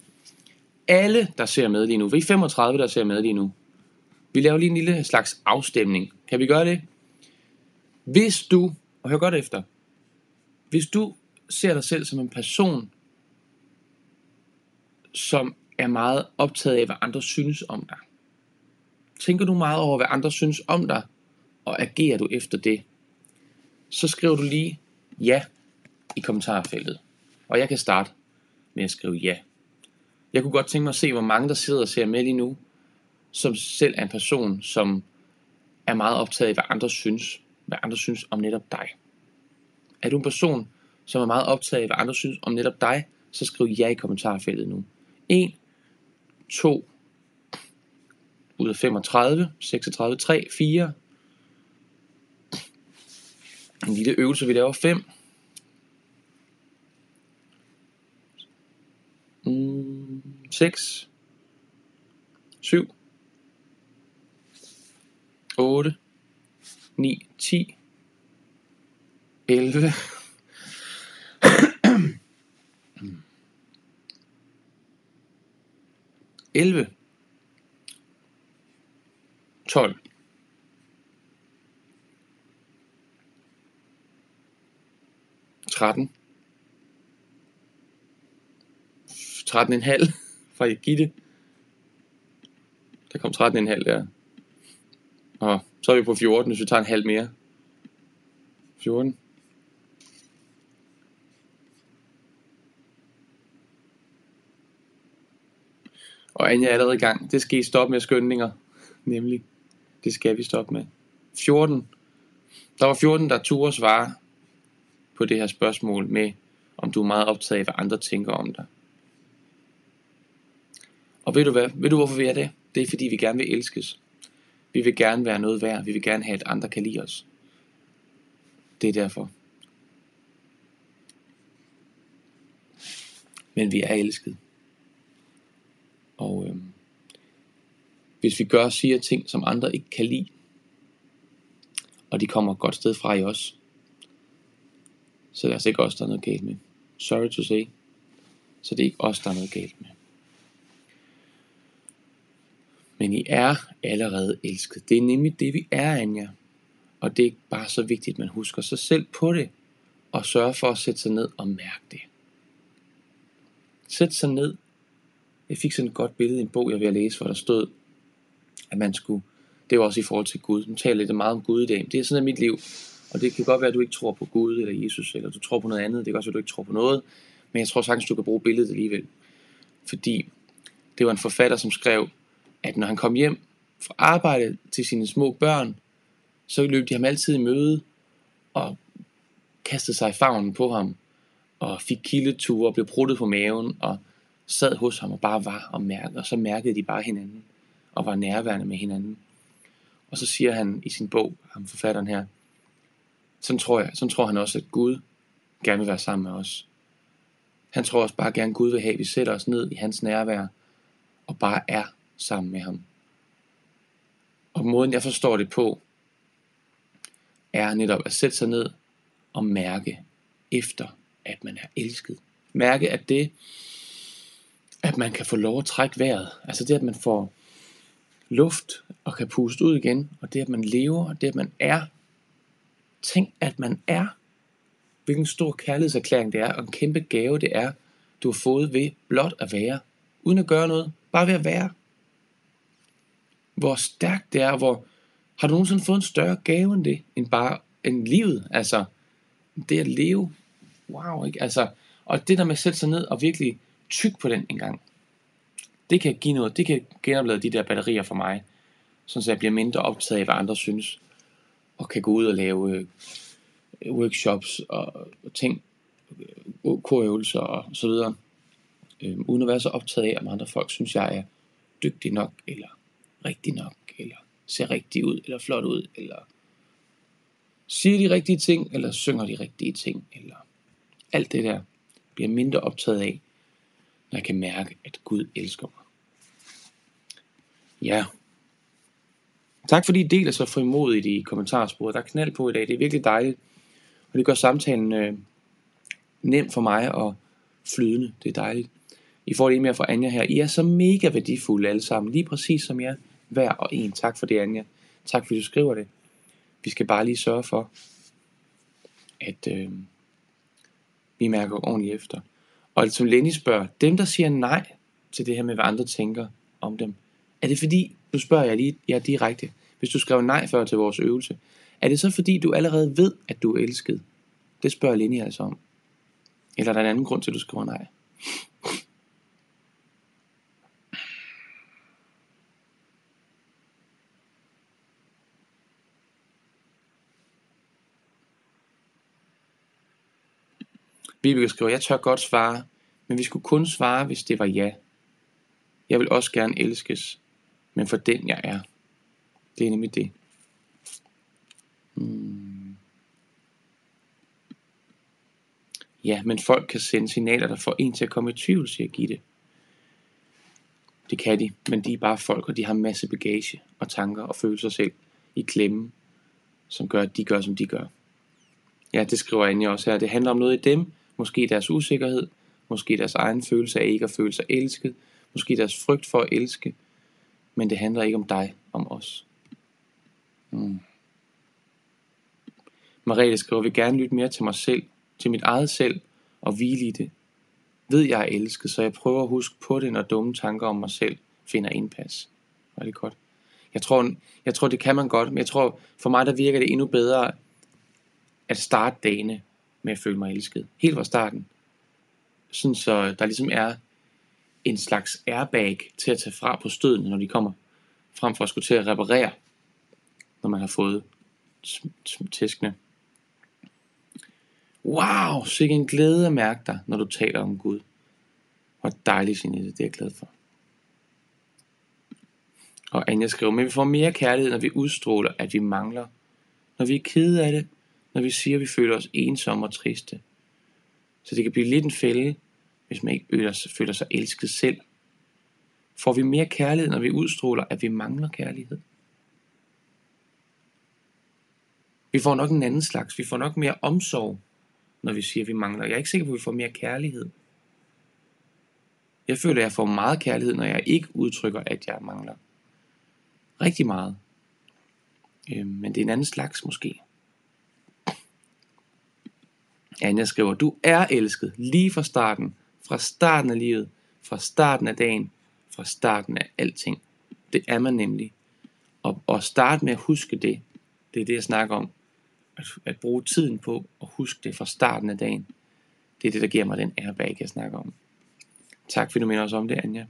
Alle, der ser med lige nu, vi er 35, der ser med lige nu. Vi laver lige en lille slags afstemning. Kan vi gøre det? Hvis du, og hør godt efter, hvis du ser dig selv som en person, som er meget optaget af, hvad andre synes om dig. Tænker du meget over, hvad andre synes om dig, og agerer du efter det, så skriver du lige ja i kommentarfeltet. Og jeg kan starte med at skrive ja. Jeg kunne godt tænke mig at se, hvor mange der sidder og ser med lige nu, som selv er en person, som er meget optaget af, hvad andre synes. Hvad andre synes om netop dig. Er du en person, som er meget optaget af, hvad andre synes om netop dig, så skriv ja i kommentarfeltet nu. 1, 2, ud af 35, 36, 3, 4. En lille øvelse, vi laver 5. Mm, 6, 7, 8, 9, 10, 11, 11, 12, 13, 13,5 fra Gitte. Der kom 13,5 der. Og så er vi på 14, hvis vi tager en halv mere. 14. Og Anja er allerede i gang. Det skal I stoppe med skyndninger. Nemlig. Det skal vi stoppe med. 14. Der var 14, der turde svare på det her spørgsmål med, om du er meget optaget af, hvad andre tænker om dig. Og ved du hvad? Ved du hvorfor vi er det? Det er fordi vi gerne vil elskes. Vi vil gerne være noget værd. Vi vil gerne have, at andre kan lide os. Det er derfor. Men vi er elsket. Og øh, hvis vi gør og siger ting, som andre ikke kan lide, og de kommer et godt sted fra i os, så er det altså ikke os, der er noget galt med. Sorry to say. Så det er ikke os, der er noget galt med. Men I er allerede elsket. Det er nemlig det, vi er, Anja. Og det er bare så vigtigt, at man husker sig selv på det, og sørger for at sætte sig ned og mærke det. Sæt sig ned. Jeg fik sådan et godt billede i en bog, jeg vil læse, hvor der stod, at man skulle, det var også i forhold til Gud. Nu taler lidt meget om Gud i dag. Det er sådan af mit liv. Og det kan godt være, at du ikke tror på Gud eller Jesus, eller du tror på noget andet. Det kan også være, at du ikke tror på noget. Men jeg tror sagtens, du kan bruge billedet alligevel. Fordi det var en forfatter, som skrev, at når han kom hjem fra arbejde til sine små børn, så løb de ham altid i møde og kastede sig i favnen på ham og fik kildeture og blev bruttet på maven og sad hos ham og bare var og mærkede, og så mærkede de bare hinanden og var nærværende med hinanden. Og så siger han i sin bog, ham forfatteren her, sådan tror jeg, sådan tror han også, at Gud gerne vil være sammen med os. Han tror også bare gerne, at Gud vil have, at vi sætter os ned i hans nærvær og bare er sammen med ham. Og måden jeg forstår det på, er netop at sætte sig ned og mærke efter, at man er elsket. Mærke, at det, at man kan få lov at trække vejret, altså det, at man får luft og kan puste ud igen, og det, at man lever, og det, at man er. Tænk, at man er. Hvilken stor kærlighedserklæring det er, og en kæmpe gave det er, du har fået ved blot at være, uden at gøre noget, bare ved at være. Hvor stærkt det er, hvor har du nogensinde fået en større gave end det, end bare end livet, altså det at leve, wow, ikke? Altså, og det der med at sætte sig ned og virkelig tyk på den en gang, det kan give noget, det kan genoplade de der batterier for mig, så jeg bliver mindre optaget af, hvad andre synes, og kan gå ud og lave øh, workshops og, og ting, øh, korøvelser og så videre, øh, uden at være så optaget af, om andre folk synes, jeg er dygtig nok, eller rigtig nok, eller ser rigtig ud, eller flot ud, eller siger de rigtige ting, eller synger de rigtige ting, eller alt det der bliver mindre optaget af, når jeg kan mærke, at Gud elsker mig. Ja. Tak fordi I deler så frimodigt i kommentarsporet. Der er knald på i dag. Det er virkelig dejligt. Og det gør samtalen øh, nem for mig og flydende. Det er dejligt. I får det mere fra Anja her. I er så mega værdifulde alle sammen. Lige præcis som jeg. Hver og en. Tak for det, Anja. Tak fordi du skriver det. Vi skal bare lige sørge for, at øh, vi mærker ordentligt efter. Og altså, som Lenny spørger, dem der siger nej til det her med, hvad andre tænker om dem, er det fordi, nu spørger jeg lige ja, direkte, hvis du skrev nej før til vores øvelse, er det så fordi, du allerede ved, at du er elsket? Det spørger Lenny altså om. Eller er der en anden grund til, at du skriver nej? Vibeke skriver, jeg tør godt svare, men vi skulle kun svare, hvis det var ja. Jeg vil også gerne elskes, men for den jeg er. Det er nemlig det. Hmm. Ja, men folk kan sende signaler, der får en til at komme i tvivl, siger Gitte. Det kan de, men de er bare folk, og de har masse bagage og tanker og følelser selv i klemme, som gør, at de gør, som de gør. Ja, det skriver Anja også her. Det handler om noget i dem, måske deres usikkerhed, måske deres egen følelse af ikke at føle sig elsket, måske deres frygt for at elske, men det handler ikke om dig, om os. Mm. Marie skriver, vil gerne lytte mere til mig selv, til mit eget selv, og hvile i det. Ved jeg er elsket, så jeg prøver at huske på det, når dumme tanker om mig selv finder indpas. Var det godt? Jeg tror, jeg tror, det kan man godt, men jeg tror, for mig der virker det endnu bedre at starte dagene med at føle mig elsket. Helt fra starten. Sådan så der ligesom er en slags airbag til at tage fra på støden, når de kommer. Frem for at skulle til at reparere, når man har fået tæskene. Wow, sikke en glæde at mærke dig, når du taler om Gud. Hvor dejligt, Jeanette, det er jeg glad for. Og Anja skriver, men vi får mere kærlighed, når vi udstråler, at vi mangler. Når vi er kede af det, når vi siger, at vi føler os ensomme og triste. Så det kan blive lidt en fælde, hvis man ikke føler sig elsket selv. Får vi mere kærlighed, når vi udstråler, at vi mangler kærlighed? Vi får nok en anden slags. Vi får nok mere omsorg, når vi siger, at vi mangler. Jeg er ikke sikker på, at vi får mere kærlighed. Jeg føler, at jeg får meget kærlighed, når jeg ikke udtrykker, at jeg mangler. Rigtig meget. Øh, men det er en anden slags måske. Anja skriver, du er elsket lige fra starten. Fra starten af livet. Fra starten af dagen. Fra starten af alting. Det er man nemlig. Og, og start med at huske det. Det er det, jeg snakker om. At, at bruge tiden på at huske det fra starten af dagen. Det er det, der giver mig den airbag, jeg snakker om. Tak fordi du minder os om det, Anja.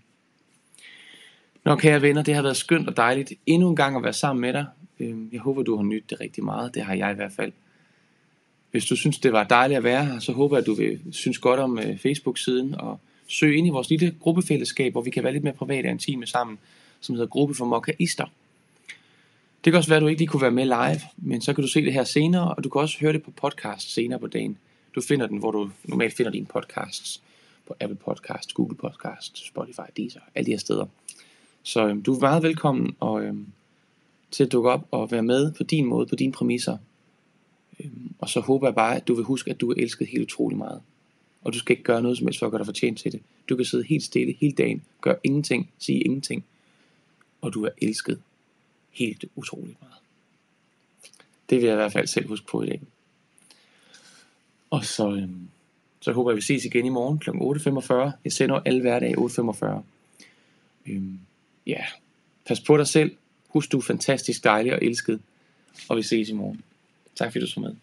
Nå, kære venner, det har været skønt og dejligt endnu en gang at være sammen med dig. Øhm, jeg håber, du har nydt det rigtig meget. Det har jeg i hvert fald. Hvis du synes, det var dejligt at være her, så håber jeg, at du vil synes godt om øh, Facebook-siden og søg ind i vores lille gruppefællesskab, hvor vi kan være lidt mere private og intime sammen, som hedder Gruppe for Mokkaister. Det kan også være, at du ikke lige kunne være med live, men så kan du se det her senere, og du kan også høre det på podcast senere på dagen. Du finder den, hvor du normalt finder dine podcasts på Apple Podcast, Google Podcast, Spotify, Deezer, alle de her steder. Så øhm, du er meget velkommen og, øhm, til at dukke op og være med på din måde, på dine præmisser. Øhm, og så håber jeg bare, at du vil huske, at du er elsket helt utrolig meget. Og du skal ikke gøre noget som helst for at gøre dig fortjent til det. Du kan sidde helt stille hele dagen, gøre ingenting, sige ingenting. Og du er elsket helt utrolig meget. Det vil jeg i hvert fald selv huske på i dag. Og så, øhm, så håber jeg, vi ses igen i morgen kl. 8.45. Jeg sender alle hverdage 8.45. Øhm, ja, pas på dig selv. Husk, du er fantastisk dejlig og elsket. Og vi ses i morgen. Tak fordi du så med.